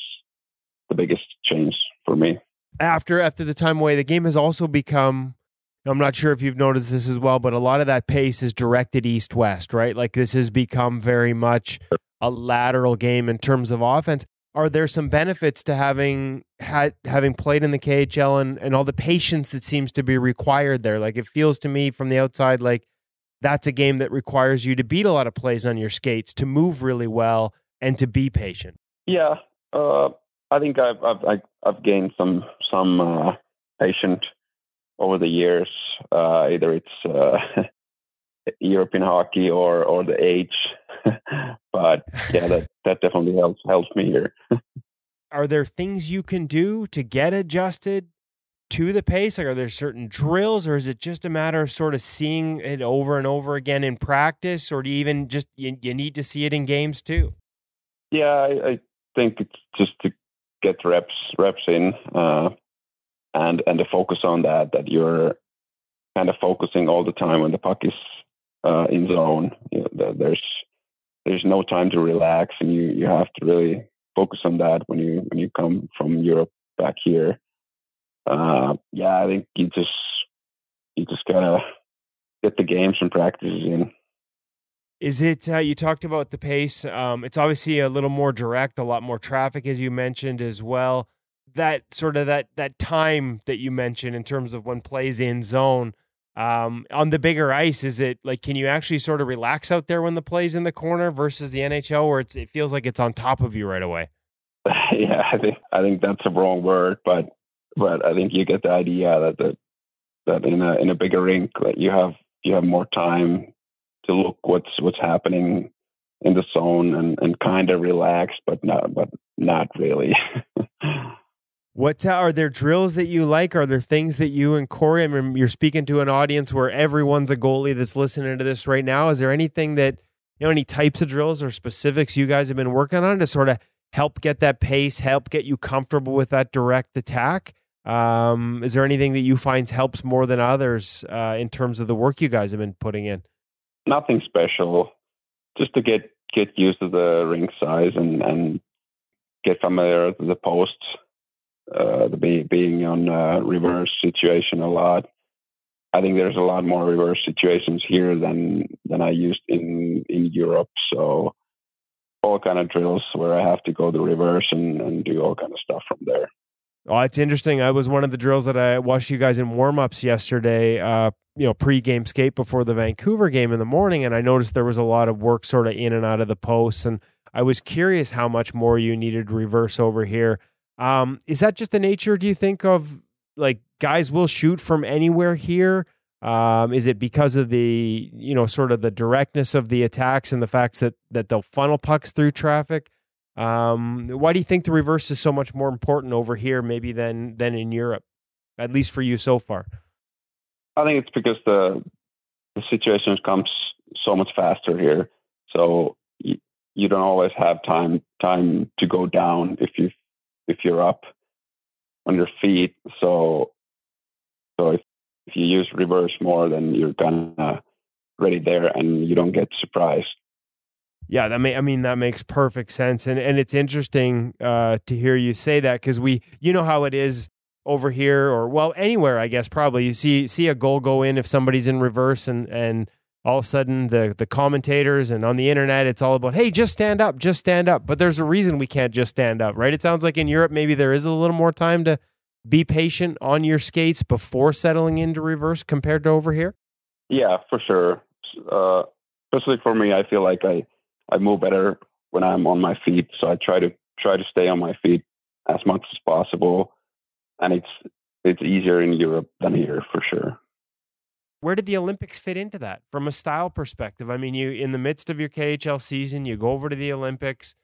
the biggest change for me. After after the time away, the game has also become. I'm not sure if you've noticed this as well, but a lot of that pace is directed east west, right? Like this has become very much a lateral game in terms of offense. Are there some benefits to having had having played in the KHL and, and all the patience that seems to be required there? Like it feels to me from the outside like that's a game that requires you to beat a lot of plays on your skates, to move really well, and to be patient. Yeah, uh, I think I've I've I've gained some some uh, patience over the years. Uh, either it's uh, European hockey or or the age, but yeah, that that definitely helps helps me here. Are there things you can do to get adjusted to the pace? Like, are there certain drills, or is it just a matter of sort of seeing it over and over again in practice, or do you even just you, you need to see it in games too? Yeah, I, I think it's just to get reps reps in, uh, and and to focus on that. That you're kind of focusing all the time when the puck is uh, in zone. You know, there's there's no time to relax, and you you have to really focus on that when you when you come from Europe back here uh, yeah, I think you just you just gotta get the games and practices in. Is it uh, you talked about the pace? Um, it's obviously a little more direct, a lot more traffic, as you mentioned as well. That sort of that that time that you mentioned in terms of when plays in zone um, on the bigger ice, is it like can you actually sort of relax out there when the plays in the corner versus the NHL, where it's it feels like it's on top of you right away? yeah, I think I think that's a wrong word, but but I think you get the idea that the, that in a in a bigger rink, that you have you have more time to look what's what's happening in the zone and, and kind of relax, but not but not really. what are there drills that you like? Are there things that you and Corey? I mean, you're speaking to an audience where everyone's a goalie that's listening to this right now. Is there anything that you know, any types of drills or specifics you guys have been working on to sort of help get that pace, help get you comfortable with that direct attack? Um, is there anything that you find helps more than others uh, in terms of the work you guys have been putting in? Nothing special, just to get get used to the ring size and and get familiar with the posts. Uh, the be, being on a reverse situation a lot. I think there's a lot more reverse situations here than than I used in in Europe. So all kind of drills where I have to go the reverse and, and do all kind of stuff from there. Oh, it's interesting. I was one of the drills that I watched you guys in warm-ups yesterday, uh, you know, pre-game skate before the Vancouver game in the morning, and I noticed there was a lot of work sort of in and out of the posts, and I was curious how much more you needed reverse over here. Um, is that just the nature, do you think, of like guys will shoot from anywhere here? Um, is it because of the, you know, sort of the directness of the attacks and the facts that that they'll funnel pucks through traffic? Um, why do you think the reverse is so much more important over here, maybe than than in Europe, at least for you so far? I think it's because the the situation comes so much faster here, so you, you don't always have time time to go down if you if you're up on your feet. So so if if you use reverse more, then you're of ready there, and you don't get surprised. Yeah, that may I mean that makes perfect sense, and and it's interesting uh, to hear you say that because we, you know how it is over here, or well, anywhere I guess probably you see see a goal go in if somebody's in reverse, and and all of a sudden the the commentators and on the internet it's all about hey just stand up, just stand up, but there's a reason we can't just stand up, right? It sounds like in Europe maybe there is a little more time to be patient on your skates before settling into reverse compared to over here. Yeah, for sure. Uh, especially for me, I feel like I I move better when I'm on my feet. So I try to try to stay on my feet as much as possible, and it's it's easier in Europe than here for sure. Where did the Olympics fit into that from a style perspective? I mean, you in the midst of your KHL season, you go over to the Olympics.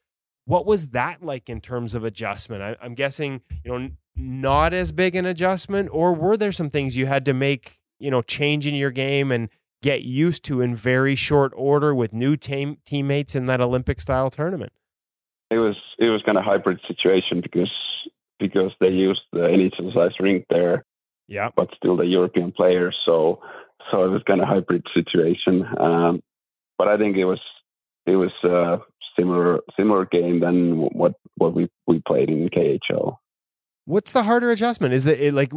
What was that like in terms of adjustment? I, I'm guessing you know not as big an adjustment, or were there some things you had to make you know change in your game and get used to in very short order with new team teammates in that Olympic style tournament? It was it was kind of hybrid situation because because because they used the NHL size rink there, Yeah. but still the European players. So so it was kind of hybrid situation. Um, but I think it was it was a similar similar game than what what we we played in KHL. What's the harder adjustment? Is it like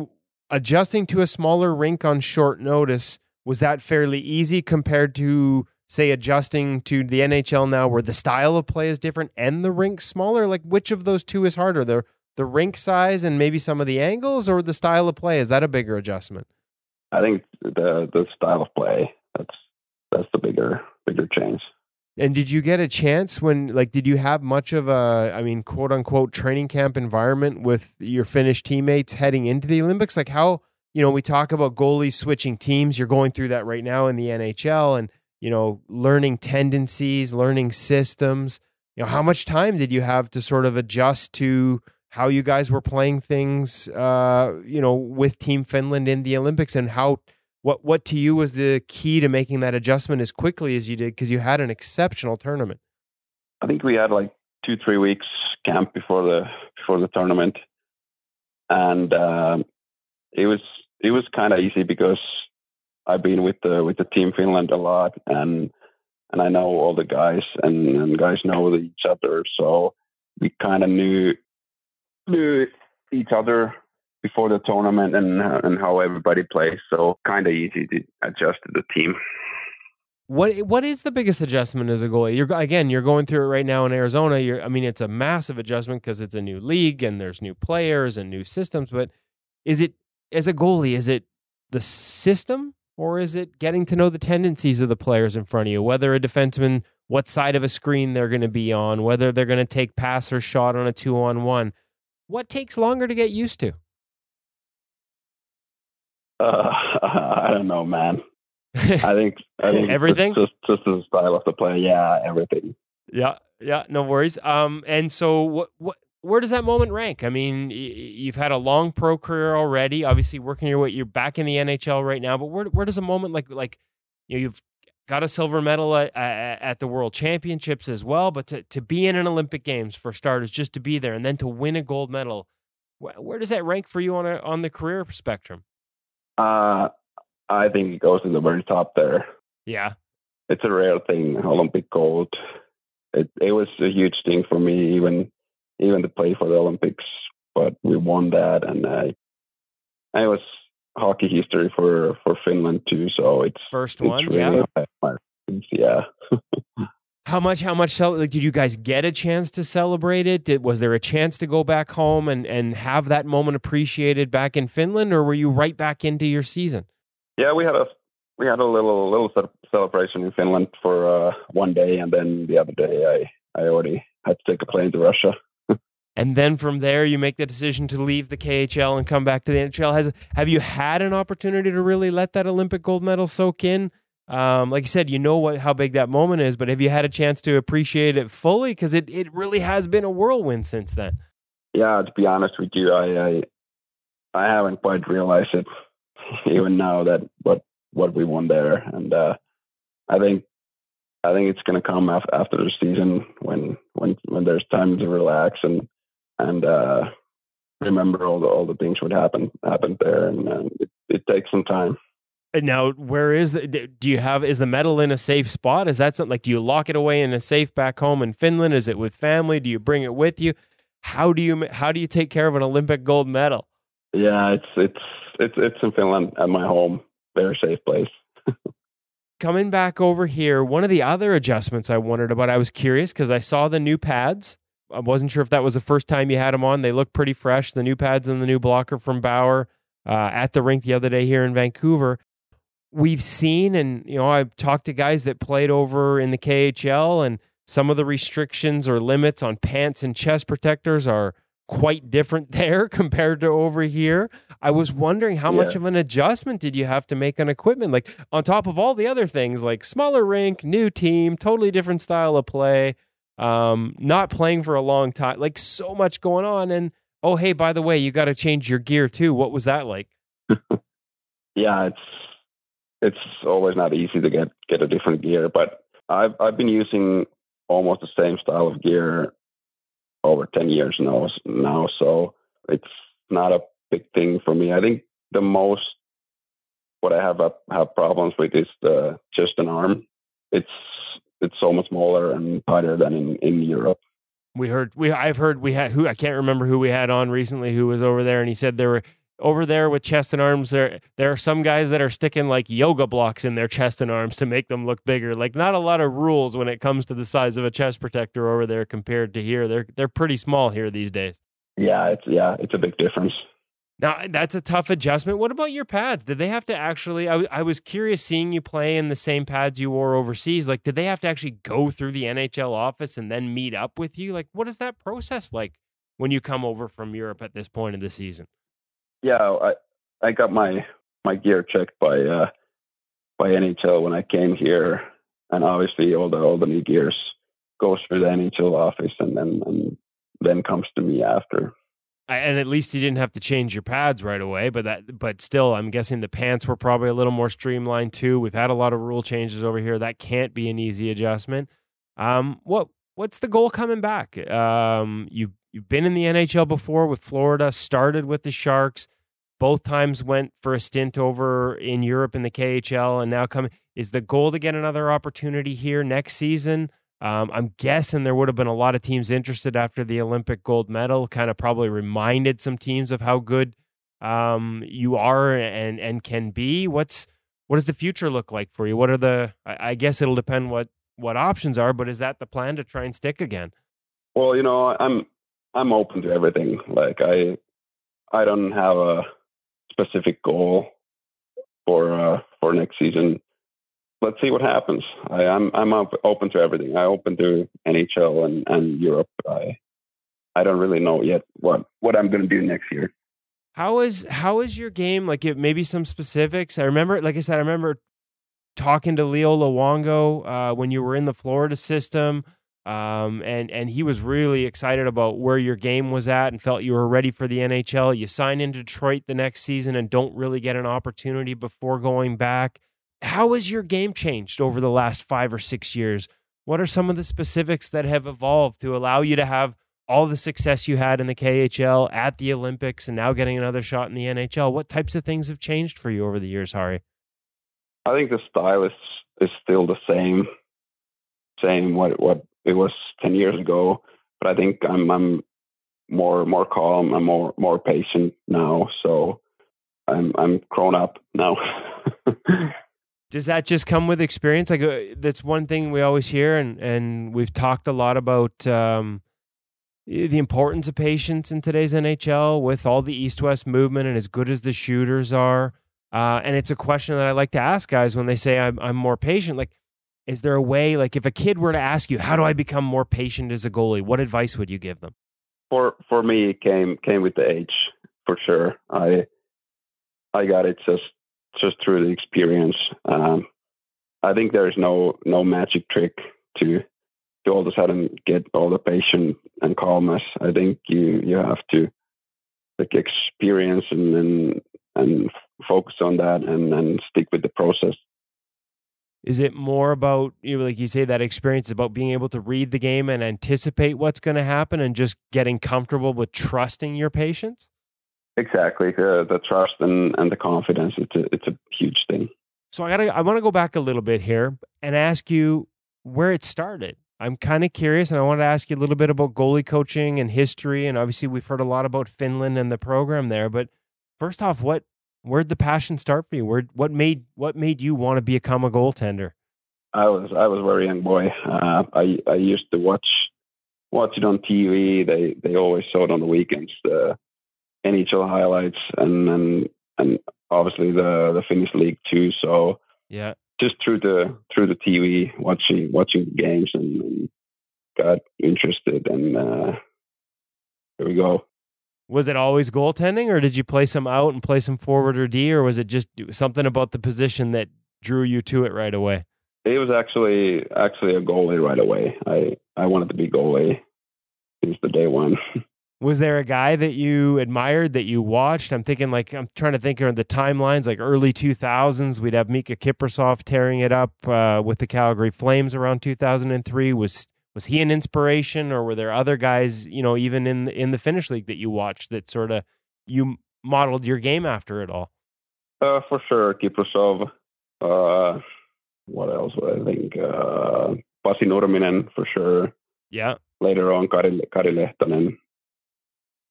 adjusting to a smaller rink on short notice? Was that fairly easy compared to say adjusting to the NHL now, where the style of play is different and the rink smaller? Like which of those two is harder? The the rink size and maybe some of the angles, or the style of play? Is that a bigger adjustment? I think the the style of play that's that's the bigger bigger change. And did you get a chance when, like, did you have much of a, I mean, quote unquote, training camp environment with your Finnish teammates heading into the Olympics? Like, how, you know, we talk about goalies switching teams. You're going through that right now in the NHL and, you know, learning tendencies, learning systems. You know, how much time did you have to sort of adjust to how you guys were playing things, uh, you know, with Team Finland in the Olympics and how, what what to you was the key to making that adjustment as quickly as you did? Because you had an exceptional tournament? I think we had like two three weeks camp before the before the tournament, and um, it was it was kind of easy because I've been with the with the team Finland a lot, and and I know all the guys, and, and guys know each other, so we kind of knew knew each other before the tournament and and how everybody plays. So kind of easy to adjust to the team. What what is the biggest adjustment as a goalie? You're again, you're going through it right now in Arizona. You're, I mean, it's a massive adjustment because it's a new league and there's new players and new systems. But is it as a goalie? Is it the system or is it getting to know the tendencies of the players in front of you? Whether a defenseman, what side of a screen they're going to be on, whether they're going to take pass or shot on a two on one. What takes longer to get used to? Uh, I don't know, man. I think I think Everything? just just the style of the play. Yeah, everything. Yeah, yeah, no worries. Um, and so what what where does that moment rank? I mean, y- you've had a long pro career already. Obviously, working your way, you're back in the NHL right now. But where where does a moment like like you know you've got a silver medal at, at, the World Championships as well, but to to be in an Olympic Games for starters, just to be there, and then to win a gold medal, where, where does that rank for you on a, on the career spectrum? Uh, I think it goes to the very top there. Yeah, It's a rare thing, Olympic gold. It it was a huge thing for me, even even to play for the Olympics. But we won that, and I, it was hockey history for for Finland too. So it's first it's one. really yeah. yeah. How much? How much? Cel- like, did you guys get a chance to celebrate it? Did was there a chance to go back home and and have that moment appreciated back in Finland, or were you right back into your season? Yeah, we had a we had a little little celebration in Finland for uh, one day, and then the other day I I already had to take a plane to Russia. And then from there, you make the decision to leave the KHL and come back to the NHL. Has have you had an opportunity to really let that Olympic gold medal soak in? Um, like you said, you know what how big that moment is, but have you had a chance to appreciate it fully? Because it it really has been a whirlwind since then. Yeah, to be honest with you, I I, I haven't quite realized it even now that what what we won there, and uh, I think I think it's going to come af- after the season when when when there's time to relax and and uh, remember all the all the things would happen happened there, and, and it, it takes some time. And now, where is the, do you have is the medal in a safe spot? Is that something like do you lock it away in a safe back home in Finland? Is it with family? Do you bring it with you? How do you how do you take care of an Olympic gold medal? Yeah, it's it's it's it's in Finland at my home, very safe place. Coming back over here, one of the other adjustments I wondered about, I was curious because I saw the new pads. I wasn't sure if that was the first time you had them on. They look pretty fresh. The new pads and the new blocker from Bauer uh, at the rink the other day here in Vancouver. We've seen, and you know, I've talked to guys that played over in the KHL, and some of the restrictions or limits on pants and chest protectors are quite different there compared to over here. I was wondering how much of an adjustment did you have to make on equipment? Like on top of all the other things, like smaller rink, new team, totally different style of play, um, not playing for a long time, like so much going on. And oh, hey, by the way, you got to change your gear too. What was that like? yeah, it's it's always not easy to get get a different gear, but I've I've been using almost the same style of gear over ten years now. Now, so it's not a big thing for me. I think the most what I have have problems with is the just an arm. It's it's so much smaller and tighter than in, in Europe. We heard we I've heard we had who I can't remember who we had on recently who was over there and he said there were over there with chest and arms there there are some guys that are sticking like yoga blocks in their chest and arms to make them look bigger. Like not a lot of rules when it comes to the size of a chest protector over there compared to here. They're they're pretty small here these days. Yeah, it's yeah, it's a big difference. Now that's a tough adjustment. What about your pads? Did they have to actually? I, I was curious seeing you play in the same pads you wore overseas. Like, did they have to actually go through the NHL office and then meet up with you? Like, what is that process like when you come over from Europe at this point in the season? Yeah, I I got my my gear checked by uh, by NHL when I came here, and obviously all the all the new gears goes through the NHL office and then and then comes to me after and at least you didn't have to change your pads right away but that but still i'm guessing the pants were probably a little more streamlined too. We've had a lot of rule changes over here. That can't be an easy adjustment. Um what what's the goal coming back? Um you've you've been in the nhl before with florida started with the sharks. Both times went for a stint over in europe in the khl and now coming is the goal to get another opportunity here next season um, I'm guessing there would have been a lot of teams interested after the Olympic gold medal. Kind of probably reminded some teams of how good um, you are and and can be. What's what does the future look like for you? What are the? I, I guess it'll depend what what options are. But is that the plan to try and stick again? Well, you know, I'm I'm open to everything. Like I I don't have a specific goal for uh, for next season let's see what happens. I, am I'm, I'm open to everything. I open to NHL and, and Europe. I I don't really know yet what what I'm going to do next year. How is how is your game? Like maybe some specifics. I remember, like I said, I remember talking to Leo Luongo uh, when you were in the Florida system. Um, and and he was really excited about where your game was at and felt you were ready for the NHL. You sign in Detroit the next season and don't really get an opportunity before going back. How has your game changed over the last five or six years? What are some of the specifics that have evolved to allow you to have all the success you had in the KHL at the Olympics and now getting another shot in the NHL? What types of things have changed for you over the years, Harri? I think the style is is still the same, same what what it was ten years ago. But I think I'm I'm more more calm. I'm more more patient now. So I'm I'm grown up now. does that just come with experience? Like uh, that's one thing we always hear, and and we've talked a lot about um, the importance of patience in today's NHL with all the East-West movement and as good as the shooters are. Uh, and it's a question that I like to ask guys when they say I'm I'm more patient. Like, is there a way? Like, if a kid were to ask you, how do I become more patient as a goalie? What advice would you give them? For for me, it came came with the age for sure. I I got it just just through the experience. Um, I think there's no no magic trick to to all of a sudden get all the patient and calmness. I think you you have to like experience and and, and focus on that and and stick with the process. Is it more about you know, like you say that experience about being able to read the game and anticipate what's going to happen and just getting comfortable with trusting your patience? Exactly, the, the trust and, and the confidence. It's a it's a huge thing. So I gotta I want to go back a little bit here and ask you where it started. I'm kind of curious, and I want to ask you a little bit about goalie coaching and history. And obviously, we've heard a lot about Finland and the program there. But first off, what where'd the passion start for you? Where what made what made you want to become a goaltender? I was I was a very young boy. Uh, I I used to watch watch it on TV. They they always saw it on the weekends. Uh, NHL highlights and and and obviously the the Finnish league too. So yeah, just through the through the TV, watching watching games and, and got interested, and uh, here we go. Was it always goaltending, or did you play some out and play some forward or D, or was it just something about the position that drew you to it right away? It was actually actually a goalie right away. I I wanted to be goalie since the day one. was there a guy that you admired that you watched? I'm thinking like I'm trying to think of the timelines, like early 2000s. We'd have Mika Kiprusoff tearing it up uh, with the Calgary Flames around 2003. Was was he an inspiration, or were there other guys, you know, even in the, in the Finnish league that you watched that sort of you modeled your game after it all? Uh, for sure, Kiprusoff. Uh, what else? I think uh, Pasi Nurminen for sure. Yeah. Later on, Kari, Kari Lehtonen.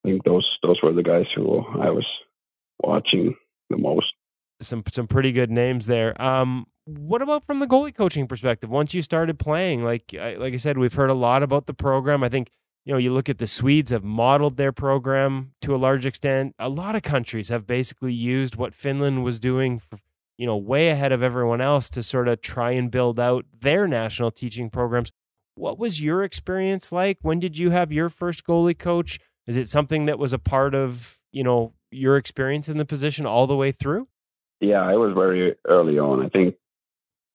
I think those those were the guys who I was watching the most. Some some pretty good names there. Um, what about from the goalie coaching perspective? Once you started playing, like like I said, we've heard a lot about the program. I think you know you look at the Swedes have modeled their program to a large extent. A lot of countries have basically used what Finland was doing, for, you know, way ahead of everyone else to sort of try and build out their national teaching programs. What was your experience like? When did you have your first goalie coach? Is it something that was a part of you know your experience in the position all the way through? Yeah, I was very early on. I think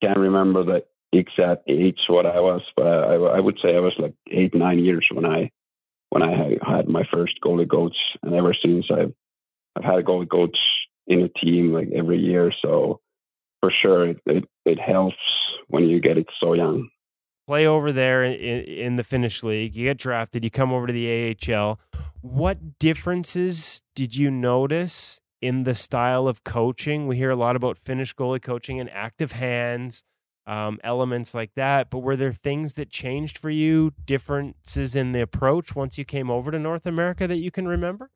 can't remember the exact age what I was, but I, I would say I was like eight nine years when I when I had my first goalie coach, and ever since I've I've had a goalie coach in a team like every year. So for sure, it it, it helps when you get it so young. Play over there in, in the Finnish league. You get drafted. You come over to the AHL. What differences did you notice in the style of coaching. We hear a lot about Finnish goalie coaching and active hands, um, elements like that. But were there things that changed for you, differences in the approach once you came over to North America that you can remember?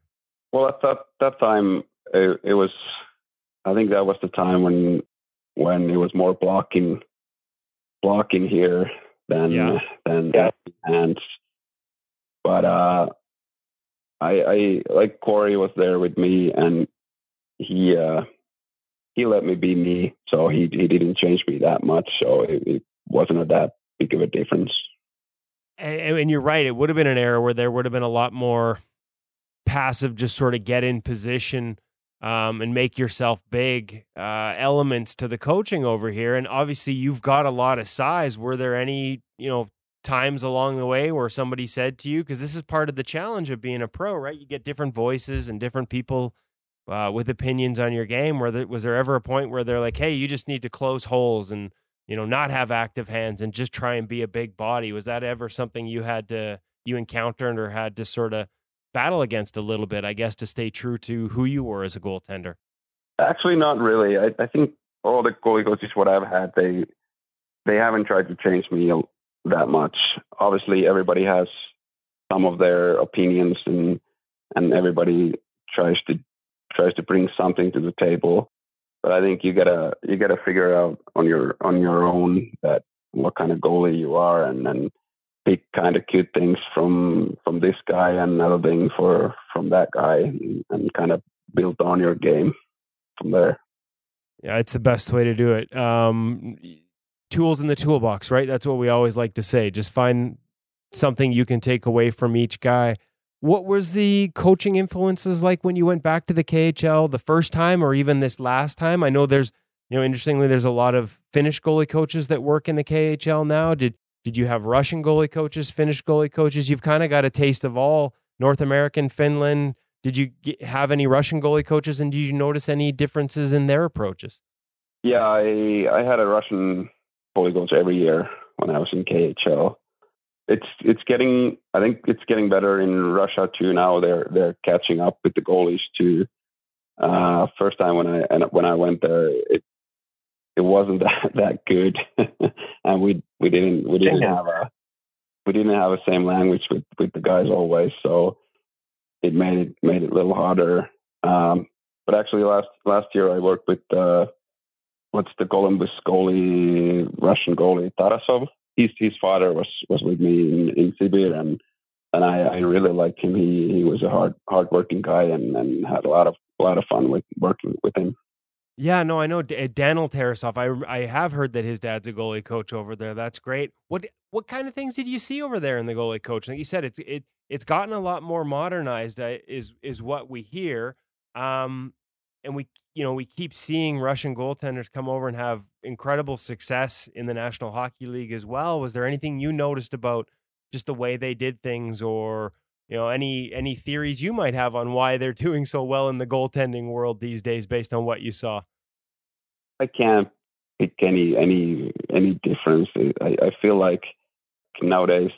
Well, at that that time, it, it was. I think that was the time when when it was more blocking, blocking here than yeah. than yeah. hands. But uh, I, I like Corey was there with me, and he uh, he let me be me, so he he didn't change me that much. So it, it wasn't that big of a difference. And, and you're right; it would have been an era where there would have been a lot more passive, just sort of get in position um, and make yourself big uh, elements to the coaching over here. And obviously, you've got a lot of size. Were there any, you know, times along the way where somebody said to you, because this is part of the challenge of being a pro, right? You get different voices and different people uh, with opinions on your game? Where was there ever a point where they're like, "Hey, you just need to close holes and you know not have active hands and just try and be a big body"? Was that ever something you had to you encountered or had to sort of battle against a little bit? I guess to stay true to who you were as a goaltender. Actually, not really. I, I think all the goalie coaches what I've had, they they haven't tried to change me that much. Obviously, everybody has some of their opinions and and everybody tries to tries to bring something to the table. But I think you gotta you gotta figure out on your on your own that what kind of goalie you are and and pick kind of cute things from from this guy and another thing for from that guy and, and kind of build on your game from there. Yeah, it's the best way to do it. Um, tools in the toolbox, right? That's what we always like to say. Just find something you can take away from each guy. What was the coaching influences like when you went back to the KHL the first time or even this last time? I know there's, you know, interestingly, there's a lot of Finnish goalie coaches that work in the KHL now. Did did you have Russian goalie coaches, Finnish goalie coaches? You've kind of got a taste of all North American, Finland. Did you get, have any Russian goalie coaches, and did you notice any differences in their approaches? Yeah, I I had a Russian goalie coach every year when I was in KHL it's it's getting I think it's getting better in Russia too now. They're they're catching up with the goalies too. Uh, first time when I when I went there, it it wasn't that that good, and we we didn't we didn't have a we didn't have the same language with with the guys always, so it made it made it a little harder. Um, but actually, last last year I worked with uh, what's the Columbus goalie, Russian goalie Tarasov his his father was was with me in in Sibir, and and I, I really liked him. He he was a hard hard working guy, and and had a lot of a lot of fun with working with him. Yeah, no, I know Daniel Tarasov. I I have heard that his dad's a goalie coach over there. That's great. What what kind of things did you see over there in the goalie coach? Like you said, it's it it's gotten a lot more modernized. Uh, is is what we hear. Um, and we you know we keep seeing Russian goaltenders come over and have incredible success in the National Hockey League as well. Was there anything you noticed about just the way they did things, or you know any any theories you might have on why they're doing so well in the goaltending world these days, based on what you saw? I can't pick any any any difference. I, I feel like nowadays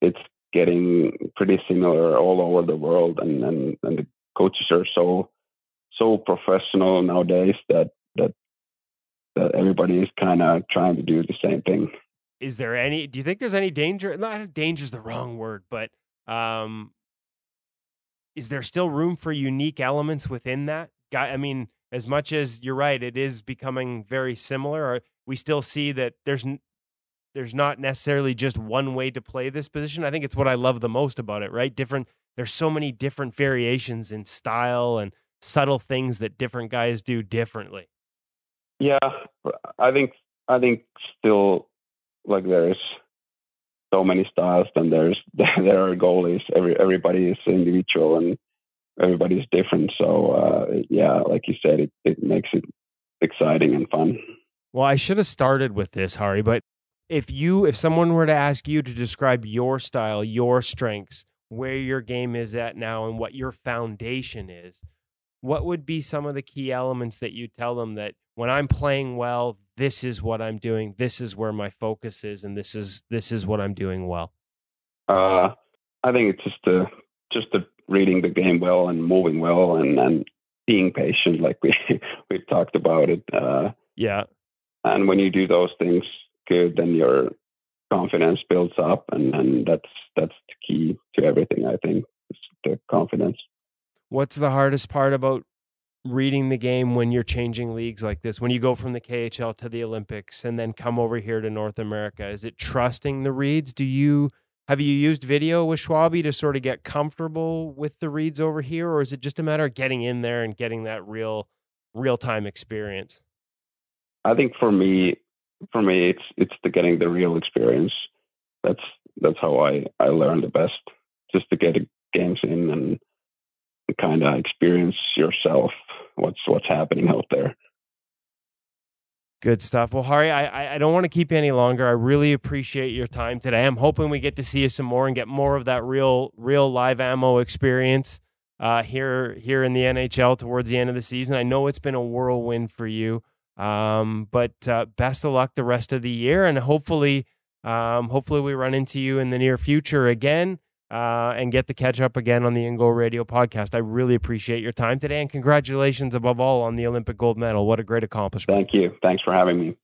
it's getting pretty similar all over the world, and and, and the coaches are so so professional nowadays that that that everybody is kind of trying to do the same thing. Is there any? Do you think there's any danger? Not danger is the wrong word, but um, is there still room for unique elements within that? Guy, I mean, as much as you're right, it is becoming very similar. Or we still see that there's there's not necessarily just one way to play this position. I think it's what I love the most about it. Right, different. There's so many different variations in style and subtle things that different guys do differently. Yeah, I think I think still like there's so many styles and there's there are goalies. Every everybody is individual and everybody's different. So uh, yeah, like you said, it, it makes it exciting and fun. Well, I should have started with this, Harri, but if you if someone were to ask you to describe your style, your strengths, where your game is at now and what your foundation is, what would be some of the key elements that you tell them that when I'm playing well, this is what I'm doing, this is where my focus is, and this is this is what I'm doing well? Uh, I think it's just the just the reading the game well and moving well and and being patient, like we we've talked about it. Uh, yeah. And when you do those things good, then your confidence builds up, and and that's that's the key to everything. I think the confidence. What's the hardest part about reading the game when you're changing leagues like this? When you go from the KHL to the Olympics and then come over here to North America, is it trusting the reads? Do you have you used video with Schwabi to sort of get comfortable with the reads over here, or is it just a matter of getting in there and getting that real real time experience? I think for me, for me, it's it's the getting the real experience. That's that's how I I learn the best. Just to get games in and kind of experience yourself what's what's happening out there. Good stuff. Well, Harri, I I don't want to keep you any longer. I really appreciate your time today. I'm hoping we get to see you some more and get more of that real real live ammo experience uh, here here in the NHL towards the end of the season. I know it's been a whirlwind for you, um, but uh, best of luck the rest of the year, and hopefully um, hopefully we run into you in the near future again uh, and get to catch up again on the In Goal Radio podcast. I really appreciate your time today, and congratulations above all on the Olympic gold medal. What a great accomplishment! Thank you. Thanks for having me.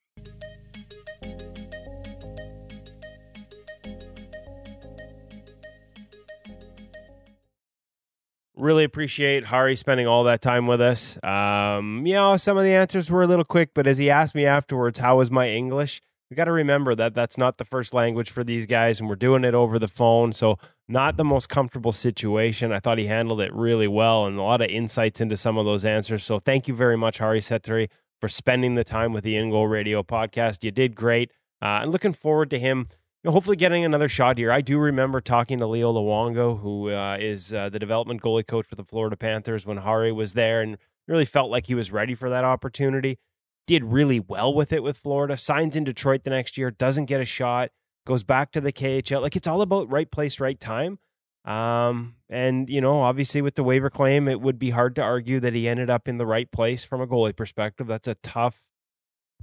Really appreciate Harri spending all that time with us. Um, you know, some of the answers were a little quick, but as he asked me afterwards, how was my English? We got to remember that that's not the first language for these guys, and we're doing it over the phone. So, not the most comfortable situation. I thought he handled it really well and a lot of insights into some of those answers. So, thank you very much, Harri Sateri, for spending the time with the In Goal Radio podcast. You did great. Uh, and looking forward to him you know, hopefully getting another shot here. I do remember talking to Leo Luongo, who uh, is uh, the development goalie coach for the Florida Panthers, when Harri was there, and really felt like he was ready for that opportunity did really well with it with Florida, signs in Detroit the next year, doesn't get a shot, goes back to the KHL. Like it's all about right place, right time. Um, and you know, obviously with the waiver claim, it would be hard to argue that he ended up in the right place from a goalie perspective. That's a tough,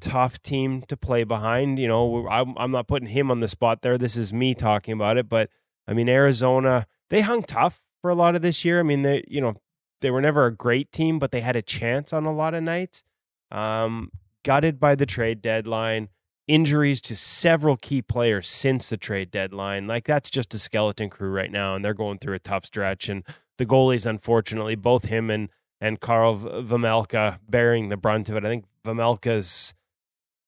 tough team to play behind. You know, I'm, I'm not putting him on the spot there. This is me talking about it, but I mean, Arizona, they hung tough for a lot of this year. I mean, they, you know, they were never a great team, but they had a chance on a lot of nights. Um, gutted by the trade deadline, injuries to several key players since the trade deadline. Like that's just a skeleton crew right now, and they're going through a tough stretch. And the goalies, unfortunately, both him and and Karel Vejmelka bearing the brunt of it. I think Vejmelka's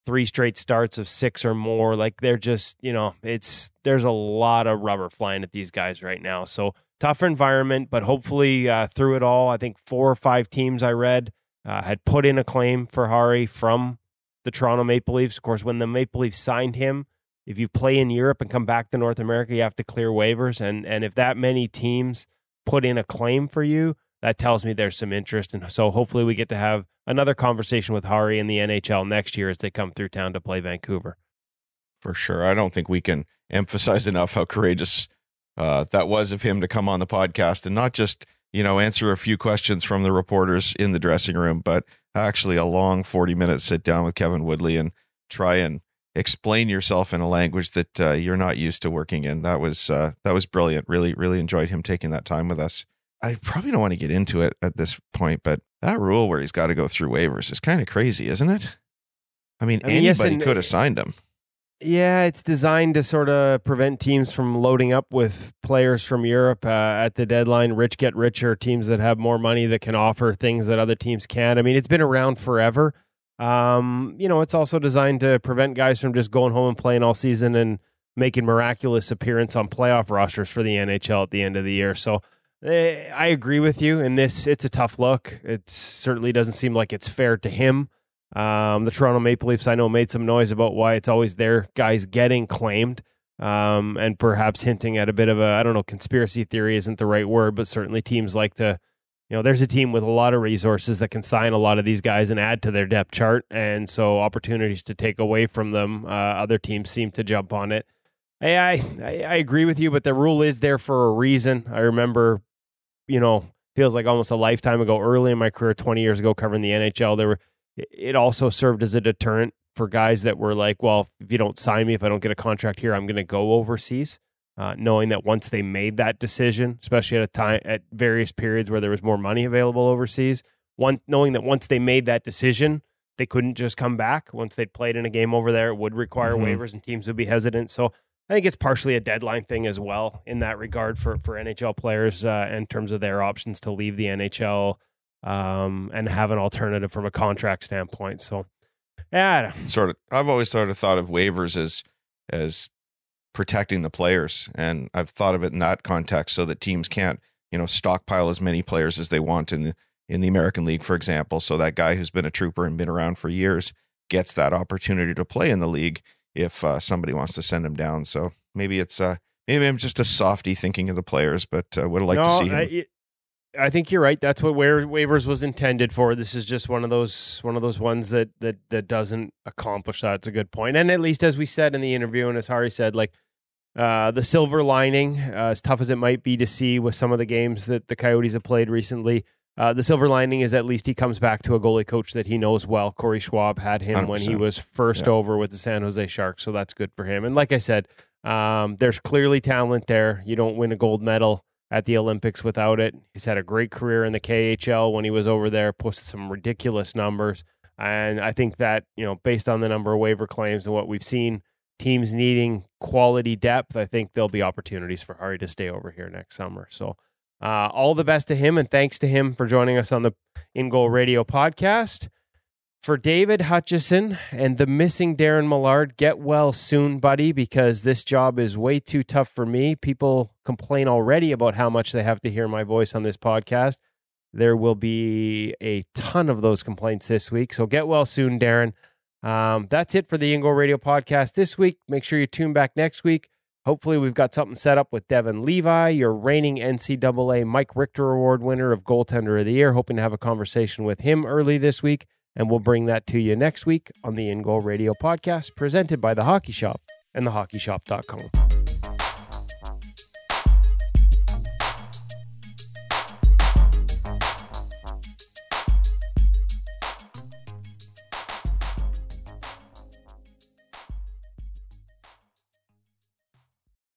three straight starts of six or more. Like they're just, you know, it's there's a lot of rubber flying at these guys right now. So tougher environment, but hopefully uh, through it all, I think four or five teams I read uh, had put in a claim for Harri from the Toronto Maple Leafs. Of course, when the Maple Leafs signed him, if you play in Europe and come back to North America, you have to clear waivers. And and if that many teams put in a claim for you, that tells me there's some interest. And so hopefully we get to have another conversation with Harri in the NHL next year as they come through town to play Vancouver. For sure. I don't think we can emphasize enough how courageous uh, that was of him to come on the podcast and not just – you know, answer a few questions from the reporters in the dressing room, but actually a long 40 minute sit down with Kevin Woodley and try and explain yourself in a language that uh, you're not used to working in. That was uh, that was brilliant. Really, really enjoyed him taking that time with us. I probably don't want to get into it at this point, but that rule where he's got to go through waivers is kind of crazy, isn't it? I mean, I mean, yes anybody and- could have signed him. Yeah, it's designed to sort of prevent teams from loading up with players from Europe uh, at the deadline. Rich get richer, teams that have more money that can offer things that other teams can. I mean, it's been around forever. Um, you know, it's also designed to prevent guys from just going home and playing all season and making miraculous appearance on playoff rosters for the NHL at the end of the year. So eh, I agree with you in this. It's a tough look. It certainly doesn't seem like it's fair to him. Um, the Toronto Maple Leafs, I know, made some noise about why it's always their guys getting claimed, um, and perhaps hinting at a bit of a, I don't know, conspiracy theory isn't the right word, but certainly teams like to, you know, there's a team with a lot of resources that can sign a lot of these guys and add to their depth chart, and so opportunities to take away from them, uh, other teams seem to jump on it. I, I I agree with you, but the rule is there for a reason. I remember, you know, feels like almost a lifetime ago, early in my career, 20 years ago, covering the NHL, there were it also served as a deterrent for guys that were like, well, if you don't sign me, if I don't get a contract here, I'm going to go overseas. Uh, knowing that once they made that decision, especially at a time at various periods where there was more money available overseas, one knowing that once they made that decision, they couldn't just come back. Once they'd played in a game over there, it would require Mhm. waivers and teams would be hesitant. So I think it's partially a deadline thing as well in that regard for for NHL players uh, in terms of their options to leave the NHL um, and have an alternative from a contract standpoint. So, yeah, Sort of. I've always sort of thought of waivers as as protecting the players, and I've thought of it in that context, so that teams can't, you know, stockpile as many players as they want in the in the American League, for example. So that guy who's been a trooper and been around for years gets that opportunity to play in the league if uh, somebody wants to send him down. So maybe it's uh maybe I'm just a softy thinking of the players, but uh, would have liked to see him. I, I think you're right. That's what wa- waivers was intended for. This is just one of those one of those ones that that that doesn't accomplish that. It's a good point. And at least as we said in the interview, and as Harri said, like uh, the silver lining, uh, as tough as it might be to see with some of the games that the Coyotes have played recently, uh, the silver lining is at least he comes back to a goalie coach that he knows well. Corey Schwab had him when he was first Yeah. over with the San Jose Sharks, so that's good for him. And like I said, um, there's clearly talent there. You don't win a gold medal at the Olympics without it. He's had a great career in the KHL when he was over there, posted some ridiculous numbers. And I think that, you know, based on the number of waiver claims and what we've seen, teams needing quality depth, I think there'll be opportunities for Harri to stay over here next summer. So, uh, all the best to him and thanks to him for joining us on the In Goal Radio podcast. For David Hutchison and the missing Darren Millard, get well soon, buddy, because this job is way too tough for me. People complain already about how much they have to hear my voice on this podcast. There will be a ton of those complaints this week. So get well soon, Darren. Um, that's it for the In Goal Radio podcast this week. Make sure you tune back next week. Hopefully, we've got something set up with Devin Levi, your reigning NCAA Mike Richter Award winner of Goaltender of the Year. Hoping to have a conversation with him early this week. And we'll bring that to you next week on the In Goal Radio podcast, presented by The Hockey Shop and thehockeyshop.com.